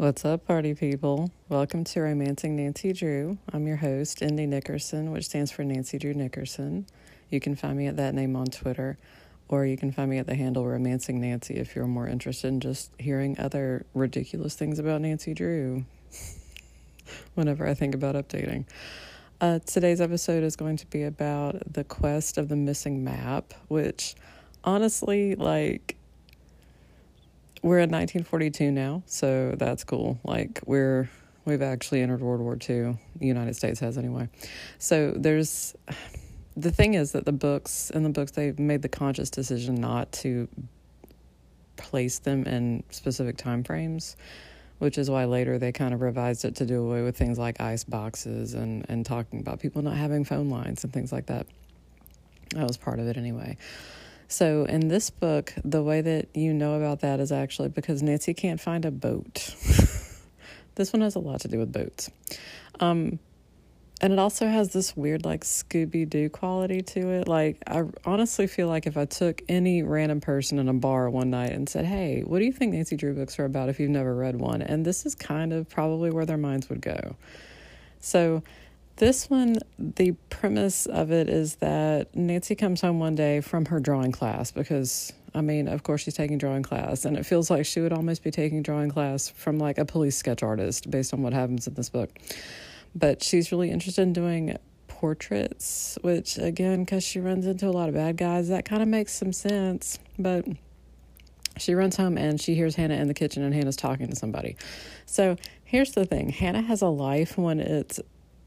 What's up, party people? Welcome to Romancing Nancy Drew. I'm your host, Indy Nickerson, which stands for Nancy Drew Nickerson. You can find me at that name on Twitter, or you can find me at the handle Romancing Nancy if you're more interested in just hearing other ridiculous things about Nancy Drew whenever I think about updating. Uh, today's episode is going to be about the quest of the missing map, which honestly, like, we're in 1942 now, so that's cool. Like we're we've actually entered World War II. The United States has anyway. So there's the thing is that the books in the books they've made the conscious decision not to place them in specific time frames, which is why later they kind of revised it to do away with things like ice boxes and and talking about people not having phone lines and things like that. That was part of it anyway. So, in this book, the way that you know about that is actually because Nancy can't find a boat. this one has a lot to do with boats. Um, and it also has this weird, like, Scooby Doo quality to it. Like, I honestly feel like if I took any random person in a bar one night and said, Hey, what do you think Nancy Drew books are about if you've never read one? And this is kind of probably where their minds would go. So, this one, the premise of it is that Nancy comes home one day from her drawing class because, I mean, of course, she's taking drawing class, and it feels like she would almost be taking drawing class from like a police sketch artist based on what happens in this book. But she's really interested in doing portraits, which, again, because she runs into a lot of bad guys, that kind of makes some sense. But she runs home and she hears Hannah in the kitchen, and Hannah's talking to somebody. So here's the thing Hannah has a life when it's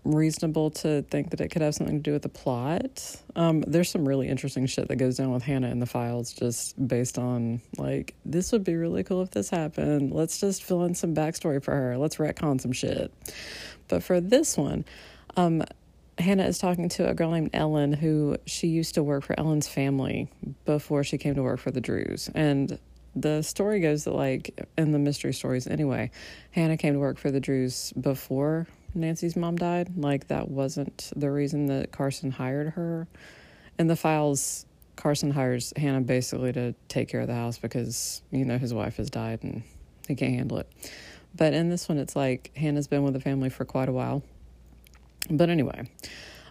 reasonable to think that it could have something to do with the plot. Um, there's some really interesting shit that goes down with Hannah in the files just based on, like, this would be really cool if this happened. Let's just fill in some backstory for her. Let's retcon some shit. But for this one, um, Hannah is talking to a girl named Ellen who she used to work for Ellen's family before she came to work for the Drews. And the story goes that, like, in the mystery stories anyway, Hannah came to work for the Drews before Nancy's mom died. Like that wasn't the reason that Carson hired her. In the files, Carson hires Hannah basically to take care of the house because, you know, his wife has died and he can't handle it. But in this one, it's like Hannah's been with the family for quite a while. But anyway,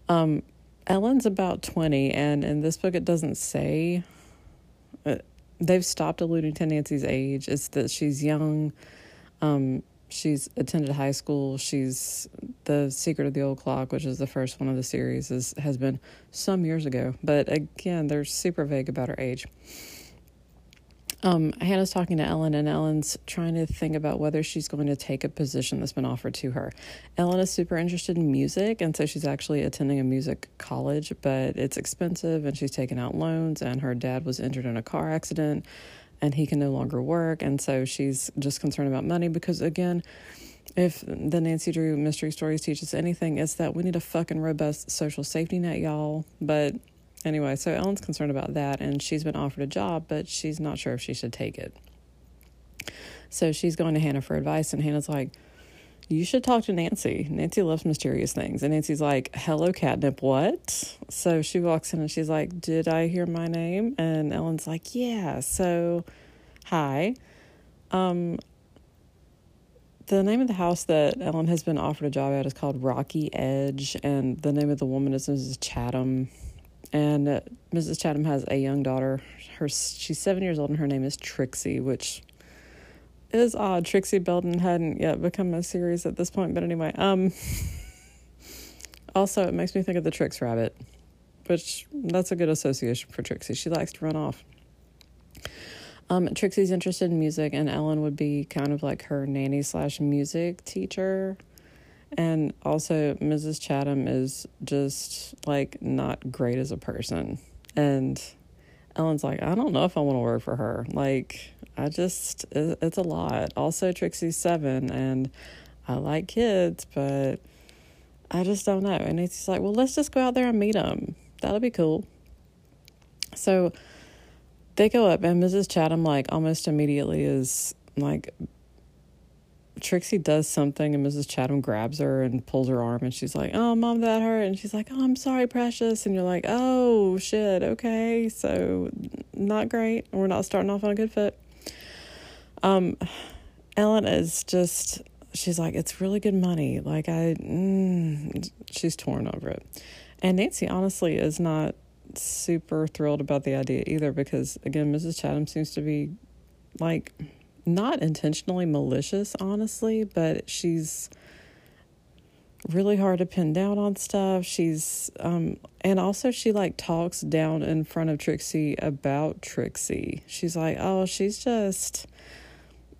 um, Ellen's about 20, and in this book, it doesn't say. Uh, they've stopped alluding to Nancy's age. It's that she's young. Um, she's attended high school. She's the Secret of the Old Clock, which is the first one of the series, is has been some years ago. But again, they're super vague about her age. Um, Hannah's talking to Ellen, and Ellen's trying to think about whether she's going to take a position that's been offered to her. Ellen is super interested in music, and so she's actually attending a music college, but it's expensive, and she's taken out loans, and her dad was injured in a car accident and he can no longer work. And so she's just concerned about money because, again, if the Nancy Drew mystery stories teach us anything, it's that we need a fucking robust social safety net, y'all. But anyway, so Ellen's concerned about that, and she's been offered a job, but she's not sure if she should take it. So she's going to Hannah for advice, and Hannah's like, you should talk to Nancy. Nancy loves mysterious things. And Nancy's like, hello, catnip, what? So she walks in and she's like, did I hear my name? And Ellen's like, yeah. So, hi. Um, the name of the house that Ellen has been offered a job at is called Rocky Edge, and the name of the woman is Mrs. Chatham. And uh, Mrs. Chatham has a young daughter. Her she's seven years old, and her name is Trixie, which is odd. Trixie Belden hadn't yet become a series at this point, but anyway. Um. Also, it makes me think of the Trix Rabbit, which that's a good association for Trixie. She likes to run off. Um, Trixie's interested in music, and Ellen would be kind of like her nanny slash music teacher. And also, Mrs. Chatham is just like not great as a person. And Ellen's like, I don't know if I want to work for her. Like, I just, it's a lot. Also, Trixie's seven, and I like kids, but I just don't know. And he's like, well, let's just go out there and meet them. That'll be cool. So they go up, and Mrs. Chatham, like, almost immediately is like, Trixie does something, and Mrs. Chatham grabs her and pulls her arm, and she's like, oh, mom, that hurt. And she's like, oh, I'm sorry, precious. And you're like, oh, shit, okay. So, not great. We're not starting off on a good foot. Um, Ellen is just, she's like, it's really good money. Like, I, mm, she's torn over it. And Nancy honestly is not super thrilled about the idea either because, again, Mrs. Chatham seems to be like not intentionally malicious, honestly, but she's really hard to pin down on stuff. She's um and also she like talks down in front of Trixie about Trixie. She's like, "Oh, she's just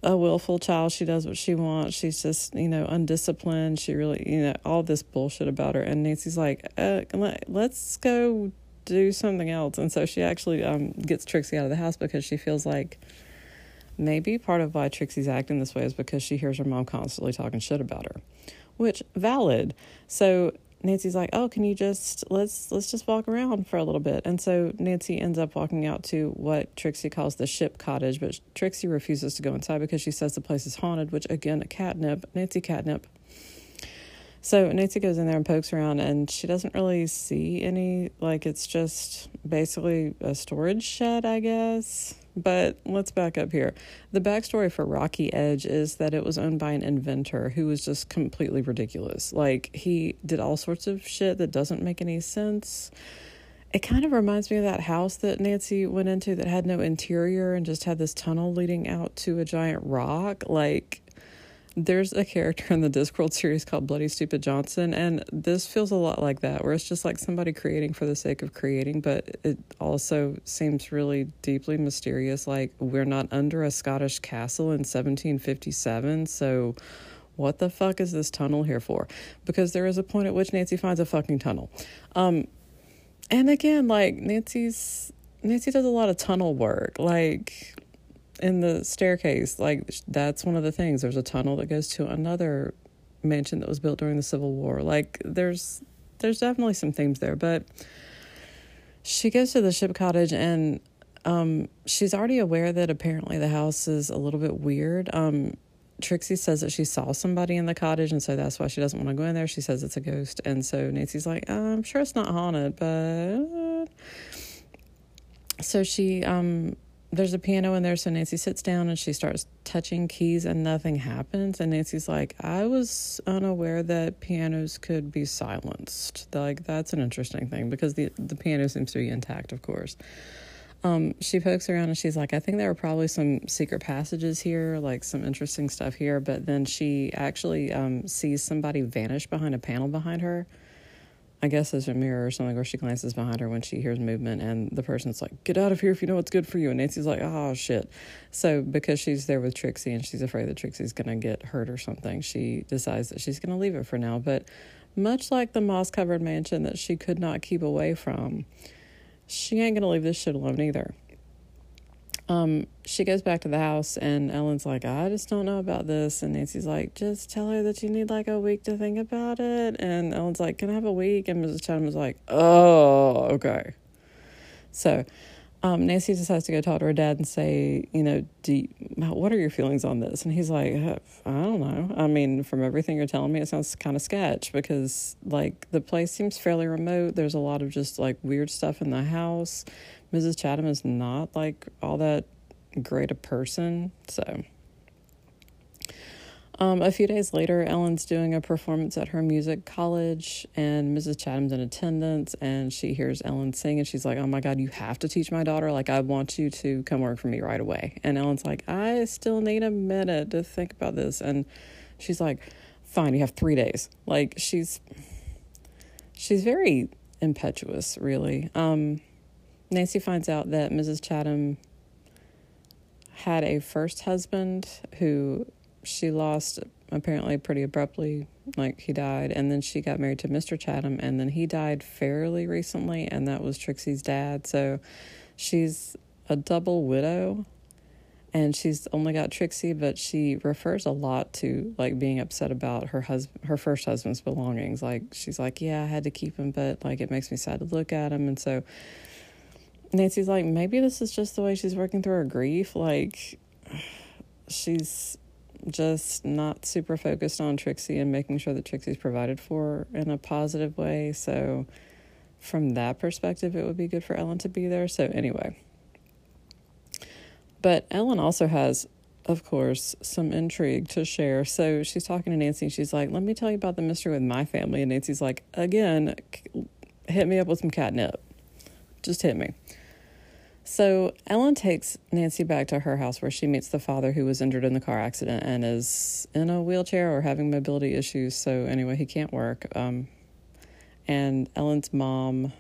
a willful child. She does what she wants. She's just, you know, undisciplined. She really, you know, all this bullshit about her." And Nancy's like, uh, "Let's go do something else." And so she actually um gets Trixie out of the house because she feels like maybe part of why Trixie's acting this way is because she hears her mom constantly talking shit about her which valid. So Nancy's like, "Oh, can you just let's let's just walk around for a little bit." And so Nancy ends up walking out to what Trixie calls the ship cottage, but Trixie refuses to go inside because she says the place is haunted, which again, a catnip, Nancy catnip. So Nancy goes in there and pokes around, and she doesn't really see any. Like it's just basically a storage shed, I guess. But let's back up here. The backstory for Rocky Edge is that it was owned by an inventor who was just completely ridiculous. Like, he did all sorts of shit that doesn't make any sense. It kind of reminds me of that house that Nancy went into that had no interior and just had this tunnel leading out to a giant rock. Like, there's a character in the Discworld series called Bloody Stupid Johnson, and this feels a lot like that, where it's just like somebody creating for the sake of creating, but it also seems really deeply mysterious. Like, we're not under a Scottish castle in 1757, so what the fuck is this tunnel here for? Because there is a point at which Nancy finds a fucking tunnel. Um, and again, like, Nancy's. Nancy does a lot of tunnel work. Like, in the staircase, like that's one of the things. There's a tunnel that goes to another mansion that was built during the Civil War. Like there's there's definitely some themes there, but she goes to the ship cottage and um, she's already aware that apparently the house is a little bit weird. Um, Trixie says that she saw somebody in the cottage, and so that's why she doesn't want to go in there. She says it's a ghost, and so Nancy's like, "I'm sure it's not haunted, but." So she um there's a piano in there, so Nancy sits down and she starts touching keys and nothing happens. And Nancy's like, I was unaware that pianos could be silenced. Like that's an interesting thing because the the piano seems to be intact, of course. Um, she pokes around and she's like, I think there are probably some secret passages here, like some interesting stuff here. But then she actually um, sees somebody vanish behind a panel behind her. I guess there's a mirror or something where she glances behind her when she hears movement, and the person's like, "Get out of here if you know what's good for you." And Nancy's like, "Oh shit!" So because she's there with Trixie and she's afraid that Trixie's gonna get hurt or something, she decides that she's gonna leave it for now. But much like the moss-covered mansion that she could not keep away from, she ain't gonna leave this shit alone either. Um, she goes back to the house and Ellen's like, I just don't know about this. And Nancy's like, just tell her that you need like a week to think about it. And Ellen's like, Can I have a week? And Mrs. Chatham was like, Oh, okay. So um, Nancy decides to go talk to her dad and say, you know, you, what are your feelings on this? And he's like, I don't know. I mean, from everything you're telling me, it sounds kind of sketch because, like, the place seems fairly remote. There's a lot of just like weird stuff in the house. Mrs. Chatham is not like all that great a person. So, um, a few days later, Ellen's doing a performance at her music college, and Mrs. Chatham's in attendance, and she hears Ellen sing, and she's like, "Oh my God, you have to teach my daughter! Like, I want you to come work for me right away." And Ellen's like, "I still need a minute to think about this," and she's like, "Fine, you have three days." Like, she's she's very impetuous, really. Um, Nancy finds out that Mrs. Chatham had a first husband who she lost apparently pretty abruptly, like he died, and then she got married to Mr. Chatham, and then he died fairly recently, and that was Trixie's dad. So she's a double widow, and she's only got Trixie, but she refers a lot to like being upset about her husband, her first husband's belongings. Like she's like, yeah, I had to keep him, but like it makes me sad to look at him, and so Nancy's like, maybe this is just the way she's working through her grief. Like, she's just not super focused on Trixie and making sure that Trixie's provided for in a positive way. So, from that perspective, it would be good for Ellen to be there. So, anyway. But Ellen also has of course, some intrigue to share. So she's talking to Nancy and she's like, Let me tell you about the mystery with my family. And Nancy's like, Again, hit me up with some catnip. Just hit me. So Ellen takes Nancy back to her house where she meets the father who was injured in the car accident and is in a wheelchair or having mobility issues. So anyway, he can't work. Um, and Ellen's mom,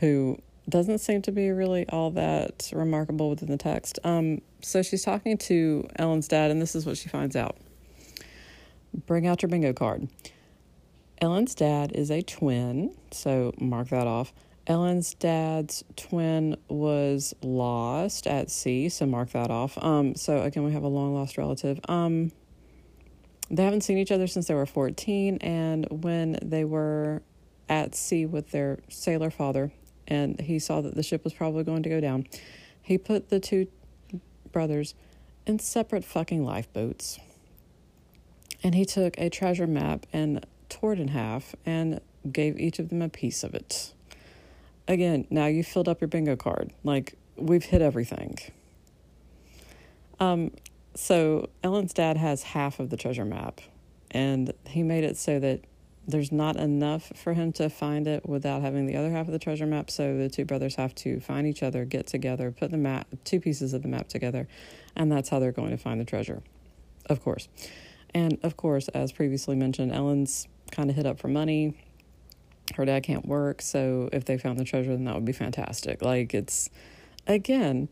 who doesn't seem to be really all that remarkable within the text. Um, so she's talking to Ellen's dad, and this is what she finds out. Bring out your bingo card. Ellen's dad is a twin, so mark that off. Ellen's dad's twin was lost at sea, so mark that off. Um, so again, we have a long lost relative. Um, they haven't seen each other since they were 14, and when they were at sea with their sailor father, and he saw that the ship was probably going to go down, he put the two brothers in separate fucking lifeboats. And he took a treasure map and tore it in half and gave each of them a piece of it. Again, now you've filled up your bingo card. Like, we've hit everything. Um, so Ellen's dad has half of the treasure map, and he made it so that there's not enough for him to find it without having the other half of the treasure map. So the two brothers have to find each other, get together, put the map, two pieces of the map together, and that's how they're going to find the treasure, of course. And of course, as previously mentioned, Ellen's kind of hit up for money. Her dad can't work, so if they found the treasure, then that would be fantastic. Like it's again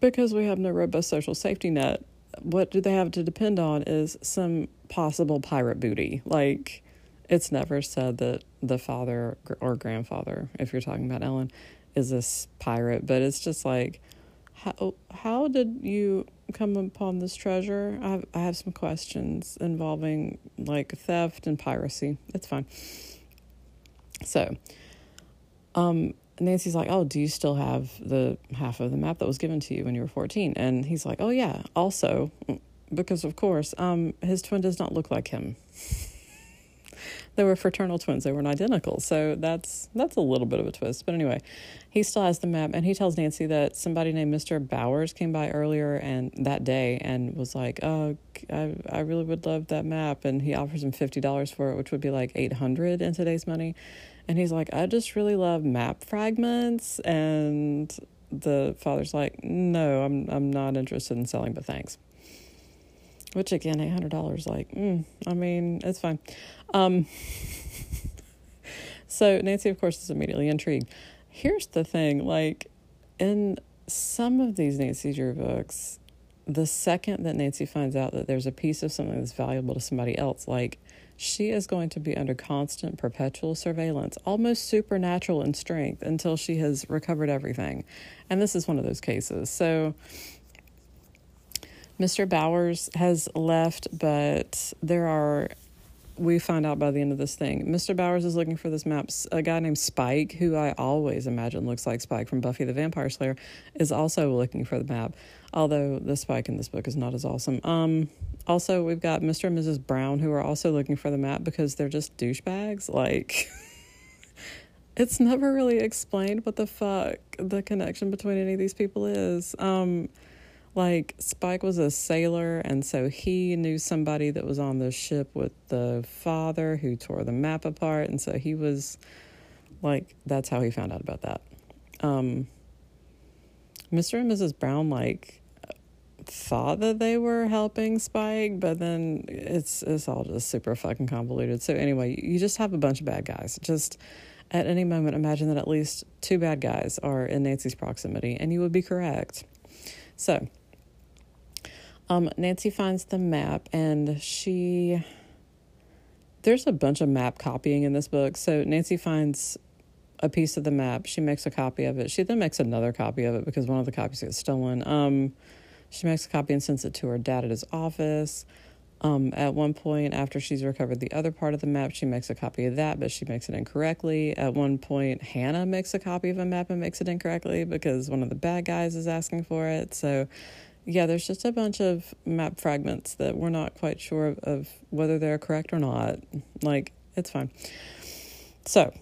because we have no robust social safety net. What do they have to depend on is some possible pirate booty, like it's never said that the father or grandfather, if you're talking about Ellen, is this pirate, but it's just like, how how did you come upon this treasure? I have, I have some questions involving like theft and piracy. It's fine. So, um, Nancy's like, "Oh, do you still have the half of the map that was given to you when you were 14?" And he's like, "Oh yeah, also because of course, um, his twin does not look like him." They were fraternal twins. They weren't identical. So that's that's a little bit of a twist. But anyway, he still has the map, and he tells Nancy that somebody named Mr. Bowers came by earlier and that day and was like, "Oh, I I really would love that map," and he offers him fifty dollars for it, which would be like eight hundred in today's money. And he's like, "I just really love map fragments," and the father's like, "No, I'm I'm not interested in selling, but thanks." Which again, eight hundred dollars, like, mm, I mean, it's fine. Um, so Nancy, of course, is immediately intrigued. Here's the thing: like in some of these Nancy Drew books, the second that Nancy finds out that there's a piece of something that's valuable to somebody else, like she is going to be under constant, perpetual surveillance, almost supernatural in strength, until she has recovered everything. And this is one of those cases. So Mr. Bowers has left, but there are. We find out by the end of this thing. Mr. Bowers is looking for this map. A guy named Spike, who I always imagine looks like Spike from Buffy the Vampire Slayer, is also looking for the map. Although the Spike in this book is not as awesome. Um, also, we've got Mr. and Mrs. Brown who are also looking for the map because they're just douchebags. Like, it's never really explained what the fuck the connection between any of these people is. Um, like Spike was a sailor, and so he knew somebody that was on the ship with the father who tore the map apart, and so he was like, that's how he found out about that. Um, Mr. and Mrs. Brown like thought that they were helping Spike, but then it's it's all just super fucking convoluted. So anyway, you just have a bunch of bad guys. Just at any moment, imagine that at least two bad guys are in Nancy's proximity, and you would be correct. So um, Nancy finds the map and she. There's a bunch of map copying in this book. So Nancy finds a piece of the map. She makes a copy of it. She then makes another copy of it because one of the copies gets stolen. Um, she makes a copy and sends it to her dad at his office. Um, at one point, after she's recovered the other part of the map, she makes a copy of that, but she makes it incorrectly. At one point, Hannah makes a copy of a map and makes it incorrectly because one of the bad guys is asking for it. So yeah, there's just a bunch of map fragments that we're not quite sure of, of whether they're correct or not. Like, it's fine. So,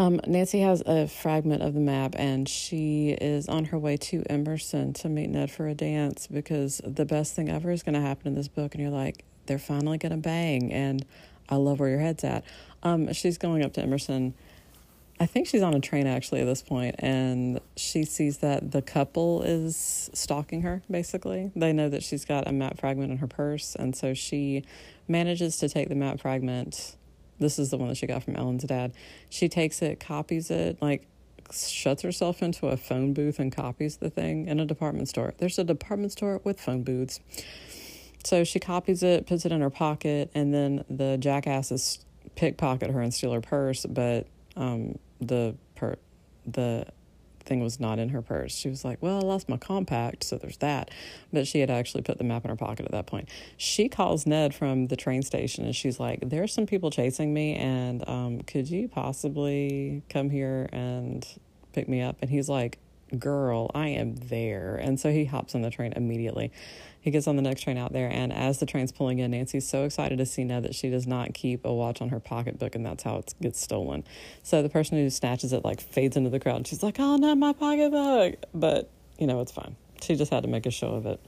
Um, Nancy has a fragment of the map, and she is on her way to Emerson to meet Ned for a dance because the best thing ever is going to happen in this book. And you're like, they're finally going to bang, and I love where your head's at. Um, she's going up to Emerson. I think she's on a train actually at this point, and she sees that the couple is stalking her. Basically, they know that she's got a map fragment in her purse, and so she manages to take the map fragment this is the one that she got from Ellen's dad. She takes it, copies it, like shuts herself into a phone booth and copies the thing in a department store. There's a department store with phone booths. So she copies it, puts it in her pocket, and then the jackasses pickpocket her and steal her purse. But um, the per the thing was not in her purse. She was like, Well, I lost my compact, so there's that. But she had actually put the map in her pocket at that point. She calls Ned from the train station and she's like, There's some people chasing me, and um, could you possibly come here and pick me up? And he's like, Girl, I am there. And so he hops on the train immediately. He gets on the next train out there, and as the train's pulling in, Nancy's so excited to see Ned that she does not keep a watch on her pocketbook, and that's how it gets stolen. So the person who snatches it like fades into the crowd. She's like, "Oh, not my pocketbook!" But you know, it's fine. She just had to make a show of it.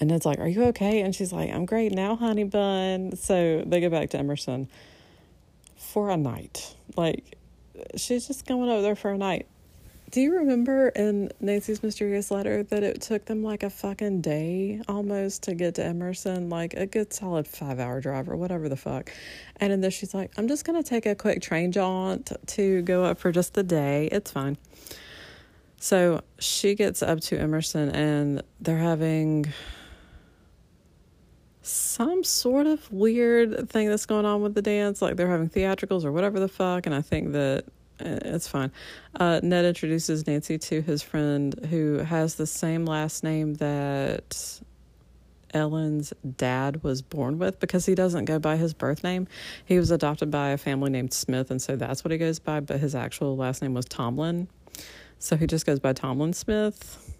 And Ned's like, Are you okay? And she's like, I'm great now, honey bun. So they go back to Emerson for a night. Like, she's just going over there for a night. Do you remember in Nancy's mysterious letter that it took them like a fucking day almost to get to Emerson, like a good solid five hour drive or whatever the fuck? And in this, she's like, I'm just gonna take a quick train jaunt to go up for just the day. It's fine. So she gets up to Emerson and they're having some sort of weird thing that's going on with the dance. Like they're having theatricals or whatever the fuck. And I think that it's fine. Uh, Ned introduces Nancy to his friend who has the same last name that Ellen's dad was born with because he doesn't go by his birth name. He was adopted by a family named Smith, and so that's what he goes by, but his actual last name was Tomlin. So he just goes by Tomlin Smith.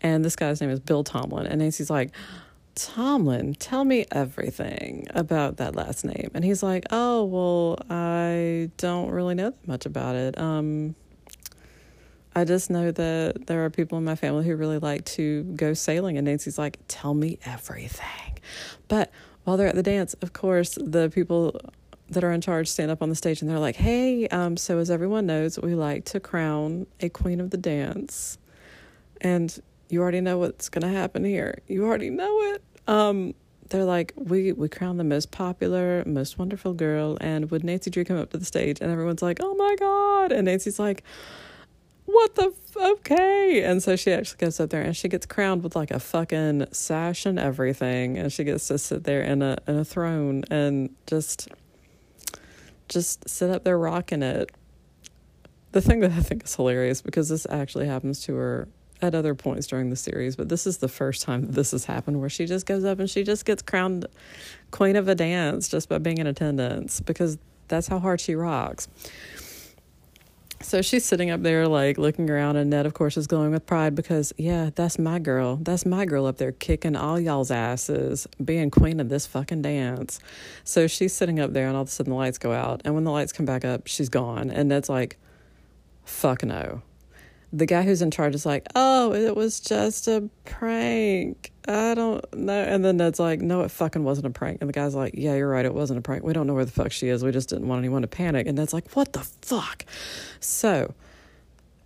And this guy's name is Bill Tomlin. And Nancy's like, Tomlin, tell me everything about that last name. And he's like, Oh, well, I don't really know that much about it. Um, I just know that there are people in my family who really like to go sailing. And Nancy's like, Tell me everything. But while they're at the dance, of course, the people that are in charge stand up on the stage and they're like, Hey, um, so as everyone knows, we like to crown a queen of the dance. And you already know what's going to happen here. You already know it. Um, they're like, we we crown the most popular, most wonderful girl, and would Nancy Drew come up to the stage? And everyone's like, oh my god! And Nancy's like, what the f- okay? And so she actually goes up there and she gets crowned with like a fucking sash and everything, and she gets to sit there in a in a throne and just just sit up there rocking it. The thing that I think is hilarious because this actually happens to her at other points during the series, but this is the first time this has happened where she just goes up and she just gets crowned queen of a dance just by being in attendance because that's how hard she rocks. So she's sitting up there, like looking around, and Ned, of course, is glowing with pride because, yeah, that's my girl. That's my girl up there kicking all y'all's asses, being queen of this fucking dance. So she's sitting up there, and all of a sudden the lights go out. And when the lights come back up, she's gone. And Ned's like, fuck no the guy who's in charge is like, "Oh, it was just a prank. I don't know." And then Ned's like, "No, it fucking wasn't a prank." And the guy's like, "Yeah, you're right. It wasn't a prank. We don't know where the fuck she is. We just didn't want anyone to panic." And Ned's like, "What the fuck?" So,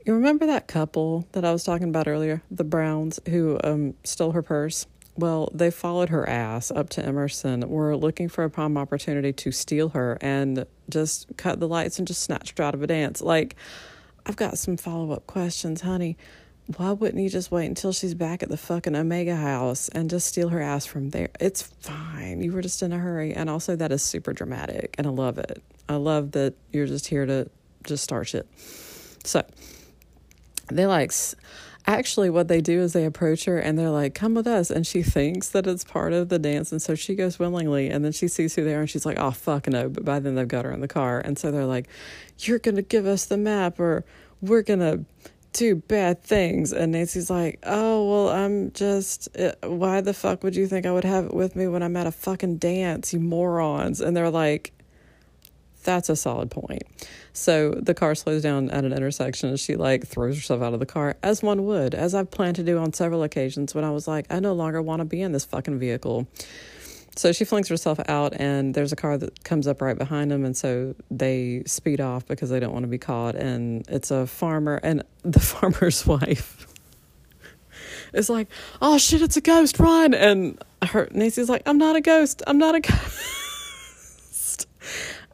you remember that couple that I was talking about earlier, the Browns who um, stole her purse? Well, they followed her ass up to Emerson, were looking for a prime opportunity to steal her and just cut the lights and just snatched her out of a dance. Like, I've got some follow up questions, honey. Why wouldn't you just wait until she's back at the fucking Omega house and just steal her ass from there? It's fine. You were just in a hurry. And also, that is super dramatic. And I love it. I love that you're just here to just start shit. So, they like actually what they do is they approach her and they're like come with us. And she thinks that it's part of the dance. And so she goes willingly and then she sees who they are and she's like oh fuck no. But by then they've got her in the car. And so they're like you're gonna give us the map or we're gonna do bad things. And nancy's like oh well i'm just uh, why the fuck would you think i would have it with me when i'm at a fucking dance you morons? And they're like That's a solid point. So the car slows down at an intersection and she like throws herself out of the car, as one would, as I've planned to do on several occasions when I was like, I no longer want to be in this fucking vehicle. So she flings herself out, and there's a car that comes up right behind them, and so they speed off because they don't want to be caught. And it's a farmer, and the farmer's wife is like, "Oh shit, it's a ghost! Run!" And her Nancy's like, "I'm not a ghost. I'm not a ghost."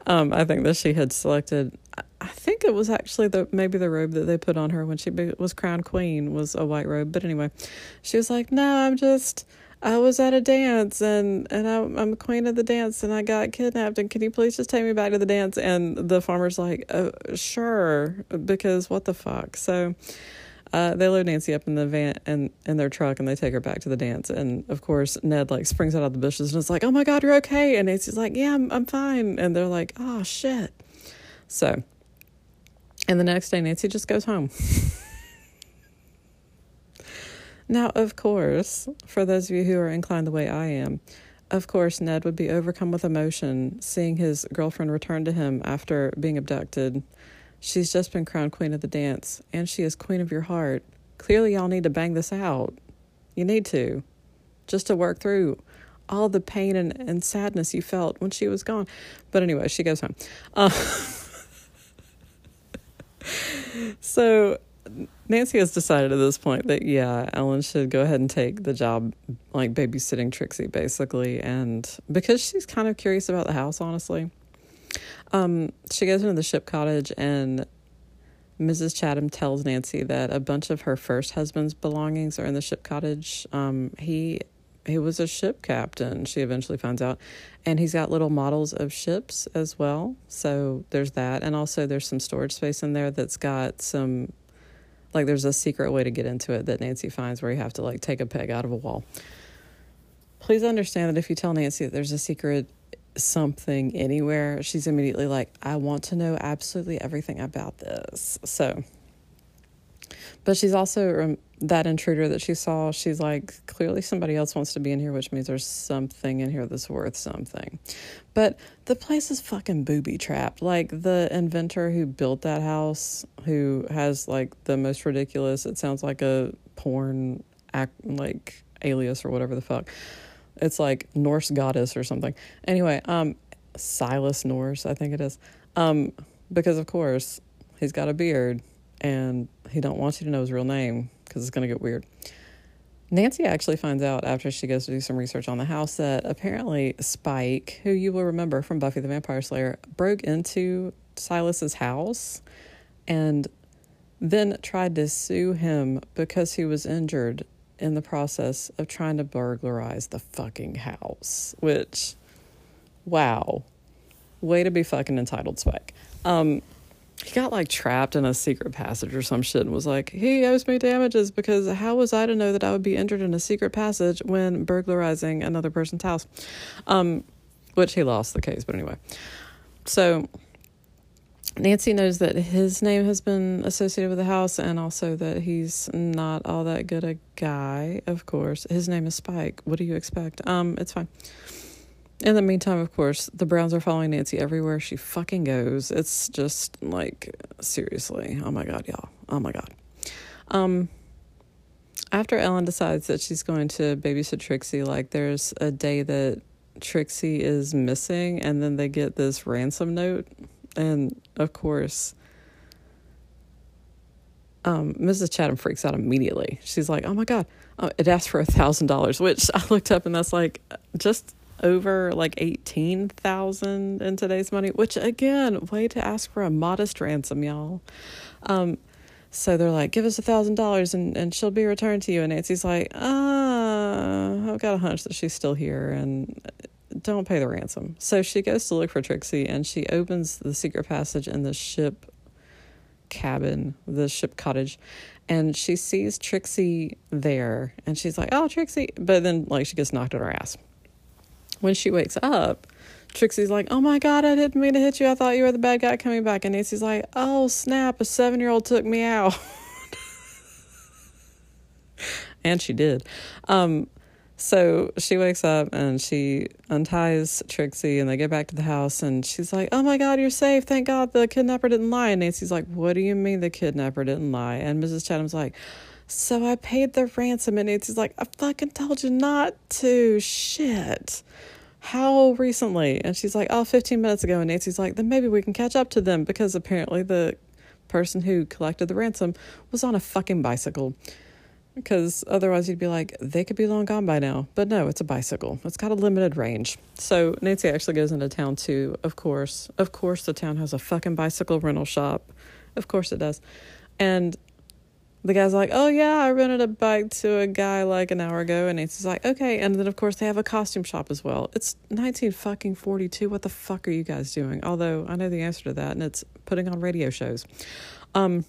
Um, I think that she had selected. I think it was actually the maybe the robe that they put on her when she was crowned queen was a white robe. But anyway, she was like, "No, I'm just." I was at a dance and and I'm a queen of the dance and I got kidnapped and can you please just take me back to the dance? And the farmer's like, oh, sure, because what the fuck? So uh, they load Nancy up in the van and in their truck and they take her back to the dance. And of course, Ned like springs out of the bushes and is like, "Oh my god, you're okay!" And Nancy's like, "Yeah, I'm I'm fine." And they're like, "Oh shit." So, and the next day, Nancy just goes home. Now, of course, for those of you who are inclined the way I am, of course, Ned would be overcome with emotion seeing his girlfriend return to him after being abducted. She's just been crowned queen of the dance, and she is queen of your heart. Clearly, y'all need to bang this out. You need to, just to work through all the pain and, and sadness you felt when she was gone. But anyway, she goes home. Uh, so Nancy has decided at this point that yeah, Ellen should go ahead and take the job, like babysitting Trixie, basically, and because she's kind of curious about the house, honestly. Um, she goes into the ship cottage, and Mrs. Chatham tells Nancy that a bunch of her first husband's belongings are in the ship cottage. Um, he he was a ship captain. She eventually finds out, and he's got little models of ships as well. So there's that, and also there's some storage space in there that's got some like there's a secret way to get into it that Nancy finds where you have to like take a peg out of a wall. Please understand that if you tell Nancy that there's a secret something anywhere, she's immediately like, I want to know absolutely everything about this. So, but she's also that intruder that she saw. She's like, clearly somebody else wants to be in here, which means there's something in here that's worth something. But the place is fucking booby trapped. Like the inventor who built that house, who has like the most ridiculous, it sounds like a porn act, like alias or whatever the fuck. It's like Norse goddess or something. Anyway, um, Silas Norse, I think it is. Um, because of course he's got a beard and he don't want you to know his real name because it's going to get weird. Nancy actually finds out after she goes to do some research on the house that apparently Spike, who you will remember from Buffy the Vampire Slayer, broke into Silas's house and then tried to sue him because he was injured in the process of trying to burglarize the fucking house. Which, wow, way to be fucking entitled, Spike. Um, he got like trapped in a secret passage or some shit and was like, he owes me damages because how was I to know that I would be injured in a secret passage when burglarizing another person's house? Um, which he lost the case, but anyway. So Nancy knows that his name has been associated with the house and also that he's not all that good a guy, of course. His name is Spike. What do you expect? Um, it's fine. In the meantime, of course, the Browns are following Nancy everywhere she fucking goes. It's just like seriously. Oh my god, y'all. Oh my god. Um after Ellen decides that she's going to babysit Trixie, like there's a day that Trixie is missing and then they get this ransom note and of course um, Mrs. Chatham freaks out immediately. She's like, "Oh my god, oh, it asked for a thousand dollars," which I looked up, and that's like just over like 18,000 in today's money, which again, way to ask for a modest ransom, y'all. Um, so they're like, give us a thousand dollars and and she'll be returned to you. And Nancy's like, uh, I've got a hunch that she's still here and don't pay the ransom. So she goes to look for Trixie and she opens the secret passage in the ship cabin, the ship cottage, and she sees Trixie there and she's like, Oh, Trixie. But then, like, she gets knocked on her ass when she wakes up, Trixie's like, Oh my God, I didn't mean to hit you. I thought you were the bad guy coming back. And Nancy's like, Oh snap, a seven year old took me out. and she did. Um, So she wakes up and she unties Trixie and they get back to the house and she's like, Oh my God, you're safe. Thank God the kidnapper didn't lie. And Nancy's like, What do you mean the kidnapper didn't lie? And Mrs. Chatham's like, So I paid the ransom. And Nancy's like, I fucking told you not to. Shit. How recently? And she's like, Oh, 15 minutes ago. And Nancy's like, Then maybe we can catch up to them because apparently the person who collected the ransom was on a fucking bicycle because otherwise you'd be like, they could be long gone by now. But no, it's a bicycle. It's got a limited range. So Nancy actually goes into town too, of course. Of course, the town has a fucking bicycle rental shop. Of course it does. And the guy's like, oh yeah, I rented a bike to a guy like an hour ago. And Nancy's like, okay. And then, of course, they have a costume shop as well. It's 19 fucking 42. What the fuck are you guys doing? Although I know the answer to that, and it's putting on radio shows. Um,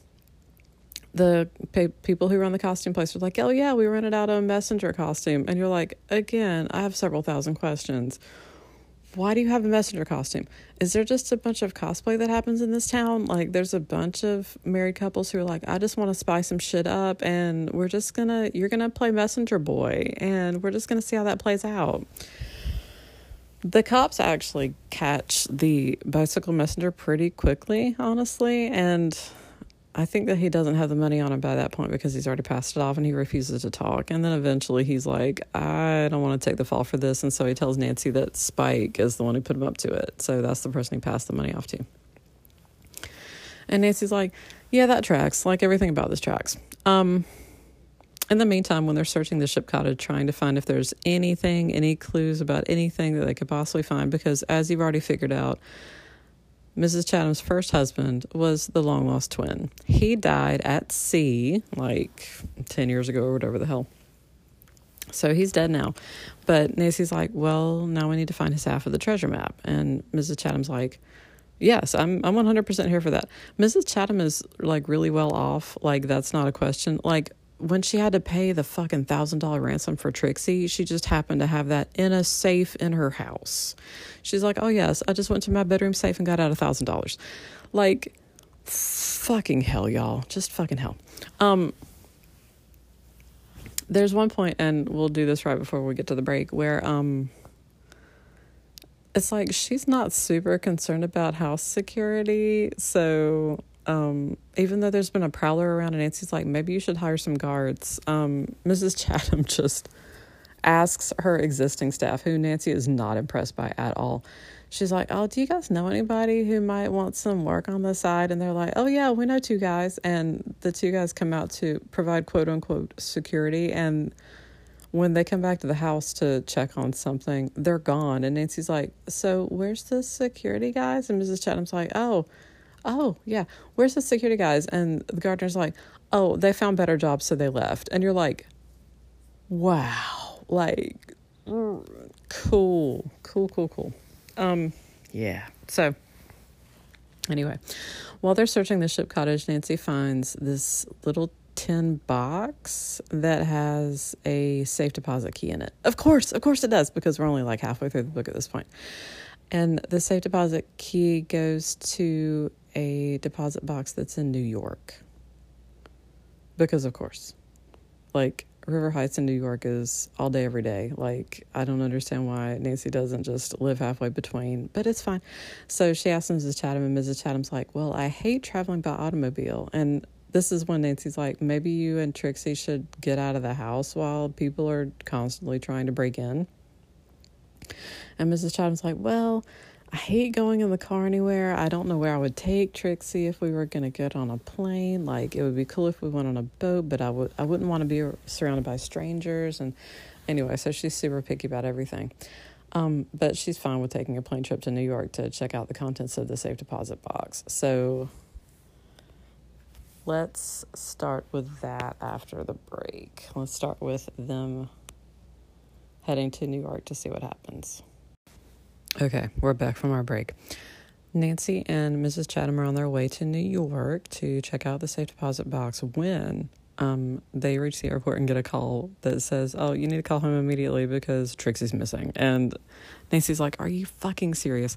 the pe- people who run the costume place are like, oh, yeah, we rented out a messenger costume. And you're like, again, I have several thousand questions. Why do you have a messenger costume? Is there just a bunch of cosplay that happens in this town? Like, there's a bunch of married couples who are like, I just want to spy some shit up, and we're just gonna, you're gonna play messenger boy, and we're just gonna see how that plays out. The cops actually catch the bicycle messenger pretty quickly, honestly, and I think that he doesn't have the money on him by that point because he's already passed it off and he refuses to talk. And then eventually he's like, I don't want to take the fall for this. And so he tells Nancy that Spike is the one who put him up to it. So that's the person he passed the money off to. And Nancy's like, Yeah, that tracks. Like everything about this tracks. Um, in the meantime, when they're searching the ship cottage, trying to find if there's anything, any clues about anything that they could possibly find, because as you've already figured out, Mrs. Chatham's first husband was the long lost twin. He died at sea like 10 years ago or whatever the hell. So he's dead now. But Nancy's like, well, now we need to find his half of the treasure map. And Mrs. Chatham's like, yes, I'm I'm 100% here for that. Mrs. Chatham is like really well off. Like that's not a question. Like when she had to pay the fucking thousand dollar ransom for Trixie, she just happened to have that in a safe in her house. She's like, Oh, yes, I just went to my bedroom safe and got out a thousand dollars. Like, fucking hell, y'all. Just fucking hell. Um, there's one point, and we'll do this right before we get to the break, where um, it's like she's not super concerned about house security. So um, even though there's been a prowler around, and Nancy's like, maybe you should hire some guards. Um, Mrs. Chatham just asks her existing staff, who Nancy is not impressed by at all. She's like, Oh, do you guys know anybody who might want some work on the side? And they're like, Oh, yeah, we know two guys. And the two guys come out to provide quote unquote security. And when they come back to the house to check on something, they're gone. And Nancy's like, So where's the security guys? And Mrs. Chatham's like, Oh, oh, yeah, where's the security guys? And the gardener's like, Oh, they found better jobs, so they left. And you're like, Wow like cool, cool, cool, cool. Um, yeah. So anyway, while they're searching the ship cottage, Nancy finds this little tin box that has a safe deposit key in it. Of course, of course it does, because we're only like halfway through the book at this point. And the safe deposit key goes to a deposit box that's in New York. Because, of course, like River Heights in New York is all day, every day. Like, I don't understand why Nancy doesn't just live halfway between, but it's fine. So she asks Mrs. Chatham, and Mrs. Chatham's like, Well, I hate traveling by automobile. And this is when Nancy's like, Maybe you and Trixie should get out of the house while people are constantly trying to break in. And Mrs. Chatham's like, Well, I hate going in the car anywhere. I don't know where I would take Trixie if we were going to get on a plane. Like it would be cool if we went on a boat, but I would I wouldn't want to be surrounded by strangers and anyway, so she's super picky about everything. Um, but she's fine with taking a plane trip to New York to check out the contents of the safe deposit box. So let's start with that after the break. Let's start with them heading to New York to see what happens. Okay, we're back from our break. Nancy and Mrs. Chatham are on their way to New York to check out the safe deposit box when um, they reach the airport and get a call that says, Oh, you need to call home immediately because Trixie's missing. And Nancy's like, Are you fucking serious?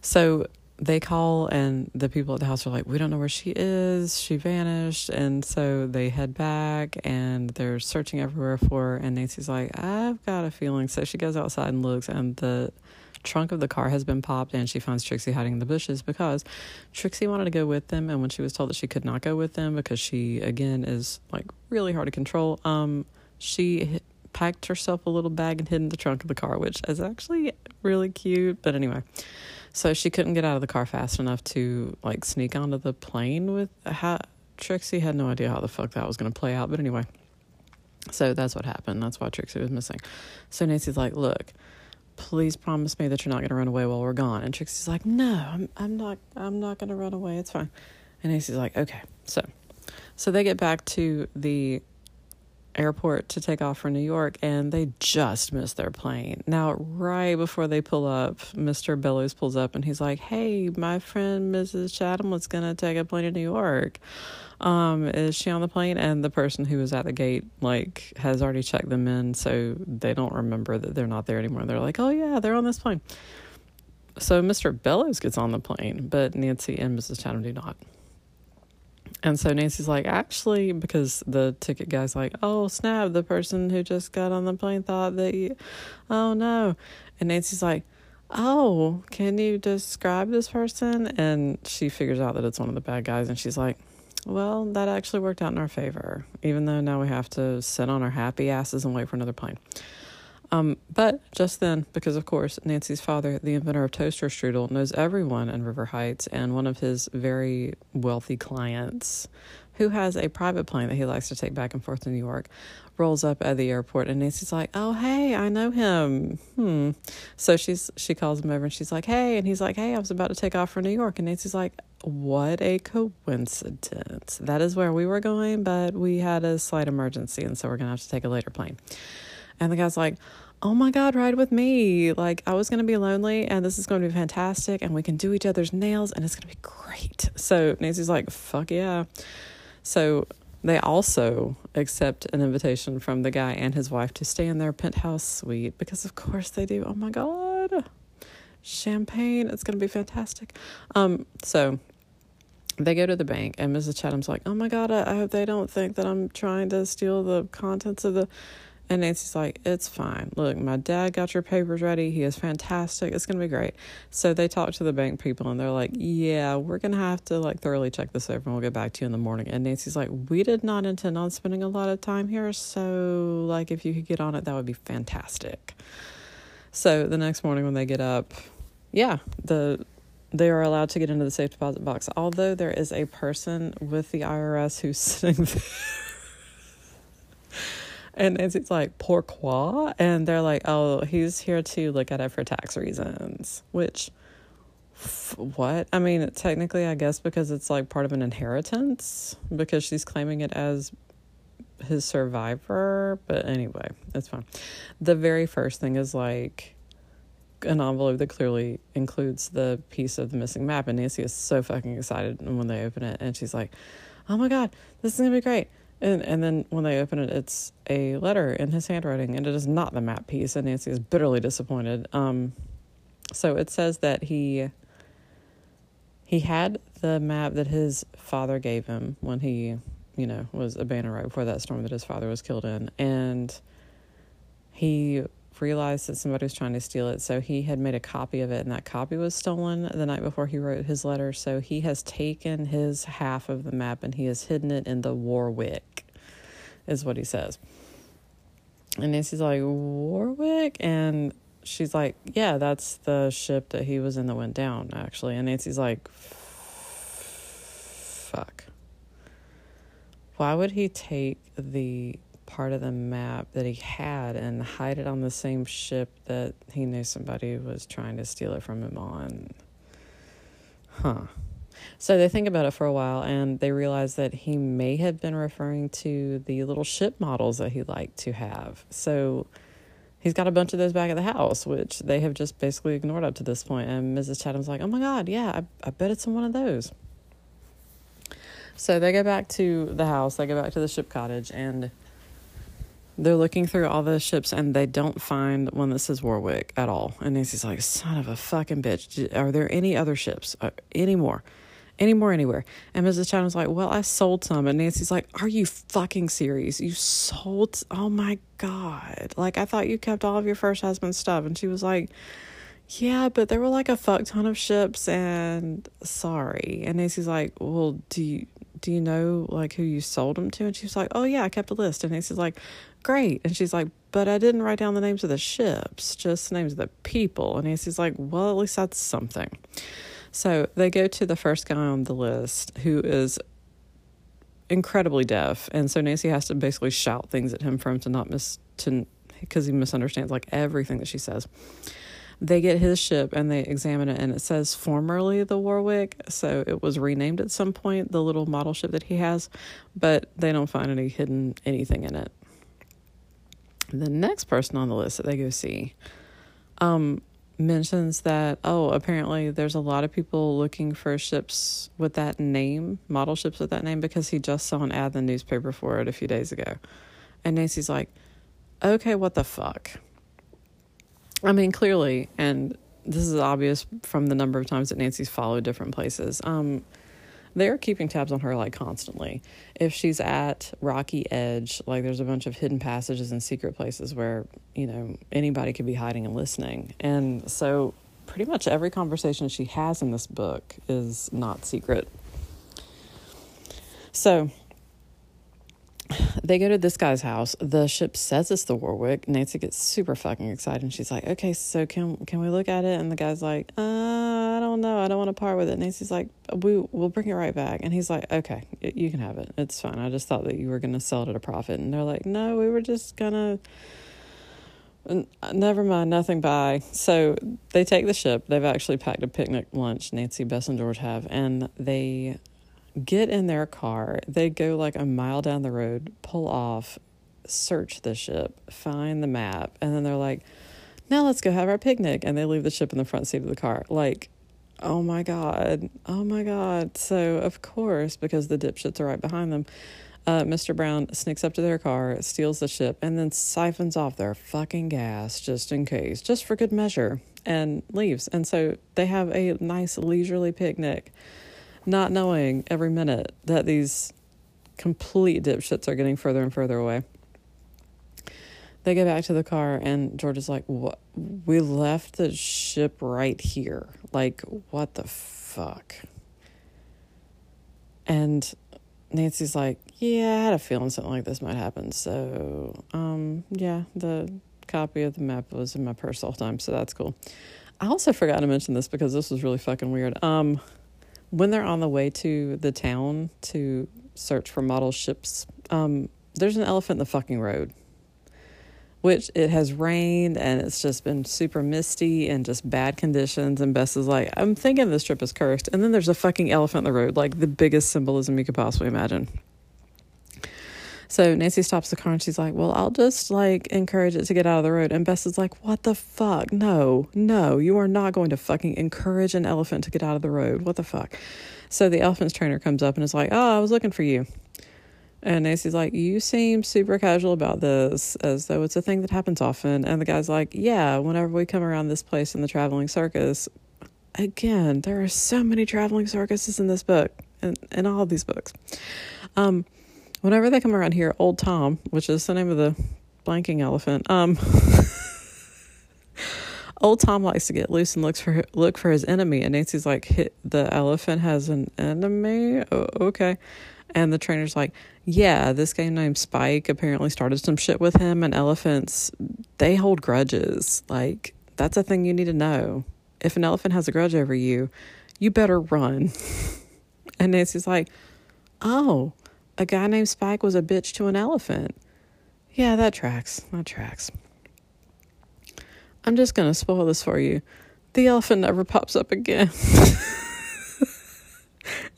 So they call and the people at the house are like, we don't know where she is. She vanished. And so they head back and they're searching everywhere for her. And Nancy's like, I've got a feeling. So she goes outside and looks, and the trunk of the car has been popped and she finds Trixie hiding in the bushes because Trixie wanted to go with them and when she was told that she could not go with them because she again is like really hard to control um she packed herself a little bag and hid in the trunk of the car which is actually really cute but anyway so she couldn't get out of the car fast enough to like sneak onto the plane with how Trixie had no idea how the fuck that was going to play out. But anyway, so that's what happened. That's why Trixie was missing. So Nancy's like, "Look, please promise me that you're not going to run away while we're gone." And Trixie's like, "No, I'm I'm not I'm not going to run away. It's fine." And Nancy's like, "Okay." So so they get back to the airport to take off for New York and they just missed their plane. Now, right before they pull up, Mr. Bellows pulls up and he's like, Hey, my friend Mrs. Chatham was going to take a plane to New York. Um, is she on the plane? And the person who was at the gate, like, has already checked them in, so they don't remember that they're not there anymore. They're like, Oh, yeah, they're on this plane. So Mr. Bellows gets on the plane, but Nancy and Mrs. Chatham do not. And so Nancy's like, actually, because the ticket guy's like, oh, snap, the person who just got on the plane thought that you, oh no. And Nancy's like, oh, can you describe this person? And she figures out that it's one of the bad guys. And she's like, well, that actually worked out in our favor, even though now we have to sit on our happy asses and wait for another plane. Um, but just then, because of course, Nancy's father, the inventor of toaster strudel, knows everyone in River Heights, and one of his very wealthy clients, who has a private plane that he likes to take back and forth to New York, rolls up at the airport, and Nancy's like, "Oh, hey, I know him." Hmm. So she's she calls him over, and she's like, "Hey," and he's like, "Hey, I was about to take off for New York," and Nancy's like, "What a coincidence! That is where we were going, but we had a slight emergency, and so we're gonna have to take a later plane." And the guy's like, oh my God, ride with me. Like, I was going to be lonely and this is going to be fantastic and we can do each other's nails and it's going to be great. So Nancy's like, fuck yeah. So they also accept an invitation from the guy and his wife to stay in their penthouse suite because, of course, they do. Oh my God. Champagne. It's going to be fantastic. Um, so they go to the bank and Mrs. Chatham's like, oh my God, I, I hope they don't think that I'm trying to steal the contents of the and Nancy's like, It's fine. Look, my dad got your papers ready. He is fantastic. It's going to be great. So they talk to the bank people and they're like, Yeah, we're going to have to like thoroughly check this over and we'll get back to you in the morning. And Nancy's like, We did not intend on spending a lot of time here. So, like, if you could get on it, that would be fantastic. So the next morning when they get up, yeah, the they are allowed to get into the safe deposit box. Although there is a person with the IRS who's sitting there and it's like, pourquoi? And they're like, oh, he's here to look at it for tax reasons. Which, f- what? I mean, technically, I guess because it's like part of an inheritance, because she's claiming it as his survivor. But anyway, it's fine. The very first thing is like an envelope that clearly includes the piece of the missing map. And Nancy is so fucking excited when they open it. And she's like, oh my God, this is going to be great and, and then when they open it, it's a letter in his handwriting, and it is not the map piece. And Nancy is bitterly disappointed. Um, so it says that he he had the map that his father gave him when he, you know, was abandoned right before that storm that his father was killed in, and he realized that somebody was trying to steal it. So he had made a copy of it, and that copy was stolen the night before he wrote his letter. So he has taken his half of the map and he has hidden it in the Warwick, is what he says. And Nancy's like, Warwick? And she's like, Yeah, that's the ship that he was in that went down, actually. And Nancy's like, Fuck. Why would he take the part of the map that he had and hide it on the same ship that he knew somebody was trying to steal it from him on. Huh. So they think about it for a while and they realize that he may have been referring to the little ship models that he liked to have. So he's got a bunch of those back at the house, which they have just basically ignored up to this point. And Mrs. Chatham's like, oh my God, yeah, I, I bet it's in one of those. So they go back to the house, they go back to the ship cottage, and they're looking through all the ships and they don't find one that says Warwick at all. And Nancy's like, son of a fucking bitch. Are there any other ships? Uh, any more? Any more anywhere? And Mrs. Chatham's like, well, I sold some. And Nancy's like, are you fucking serious? You sold? Oh my God. Like, I thought you kept all of your first husband's stuff. And she was like, yeah, but there were like a fuck ton of ships and sorry. And Nancy's like, well, do you, do you know like who you sold them to? And she's like, oh yeah, I kept a list. And Nancy's like, great. And she's like, but I didn't write down the names of the ships, just the names of the people. And Nancy's like, well, at least that's something. So they go to the first guy on the list who is incredibly deaf. And so Nancy has to basically shout things at him for him to not miss, to, because he misunderstands like everything that she says they get his ship and they examine it and it says formerly the Warwick so it was renamed at some point the little model ship that he has but they don't find any hidden anything in it the next person on the list that they go see um, mentions that oh apparently there's a lot of people looking for ships with that name model ships with that name because he just saw an ad in the newspaper for it a few days ago and nancy's like okay what the fuck I mean, clearly, and this is obvious from the number of times that Nancy's followed different places. Um, they're keeping tabs on her like constantly. If she's at Rocky Edge, like there's a bunch of hidden passages and secret places where, you know, anybody could be hiding and listening. And so pretty much every conversation she has in this book is not secret. So they go to this guy's house. The ship says it's the Warwick. Nancy gets super fucking excited and she's like, "Okay, so can can we look at it?" And the guy's like, uh, "I don't know. I don't want to part with it." Nancy's like, "We we'll bring it right back." And he's like, "Okay, you can have it. It's fine. I just thought that you were going to sell it at a profit." And they're like, "No, we were just gonna." Never mind, nothing. Bye. So they take the ship. They've actually packed a picnic lunch. Nancy, Bess, and George have, and they get in their car. They go like a mile down the road, pull off, search the ship, find the map, and then they're like, now let's go have our picnic. And they leave the ship in the front seat of the car. Like, oh my God. Oh my God. So, of course, because the dipshits are right behind them, uh, Mr. Brown sneaks up to their car, steals the ship, and then siphons off their fucking gas just in case, just for good measure, and leaves. And so they have a nice leisurely picnic not knowing every minute that these complete dipshits are getting further and further away. They get back to the car, and George is like, "What? We left the ship right here. Like, what the fuck?" And Nancy's like, "Yeah, I had a feeling something like this might happen. So, um, yeah, the copy of the map was in my purse all the time, so that's cool." I also forgot to mention this because this was really fucking weird. Um, when they're on the way to the town to search for model ships, um, there's an elephant in the fucking road. Which it has rained and it's just been super misty and just bad conditions. And Bess is like, I'm thinking this trip is cursed. And then there's a fucking elephant in the road, like the biggest symbolism you could possibly imagine. So Nancy stops the car and she's like, Well, I'll just like encourage it to get out of the road. And Bess is like, What the fuck? No, no, you are not going to fucking encourage an elephant to get out of the road. What the fuck? So the elephant's trainer comes up and is like, Oh, I was looking for you. And Nancy's like, You seem super casual about this, as though it's a thing that happens often. And the guy's like, Yeah, whenever we come around this place in the traveling circus, again, there are so many traveling circuses in this book and in all these books. Um, whenever they come around here, Old Tom, which is the name of the blanking elephant, um, Old Tom likes to get loose and looks for look for his enemy, and Nancy's like, "The elephant has an enemy." Oh, okay, and the trainer's like, "Yeah, this guy named Spike apparently started some shit with him, and elephants they hold grudges. Like that's a thing you need to know. If an elephant has a grudge over you, you better run." and Nancy's like, "Oh." A guy named Spike was a bitch to an elephant. Yeah, that tracks. That tracks. I'm just going to spoil this for you. The elephant never pops up again.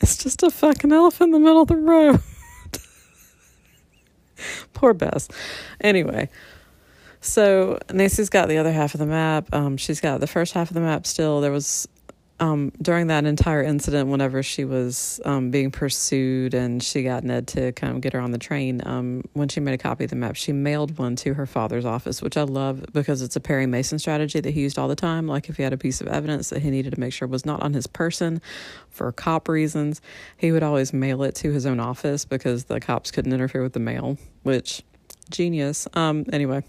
it's just a fucking elephant in the middle of the road. Poor Bess. Anyway, so Nancy's got the other half of the map. Um, she's got the first half of the map still. There was um, during that entire incident, whenever she was um, being pursued and she got Ned to come get her on the train, um, when she made a copy of the map, she mailed one to her father's office, which I love because it's a Perry Mason strategy that he used all the time. Like if he had a piece of evidence that he needed to make sure was not on his person for cop reasons, he would always mail it to his own office because the cops couldn't interfere with the mail, which genius. Um, anyway,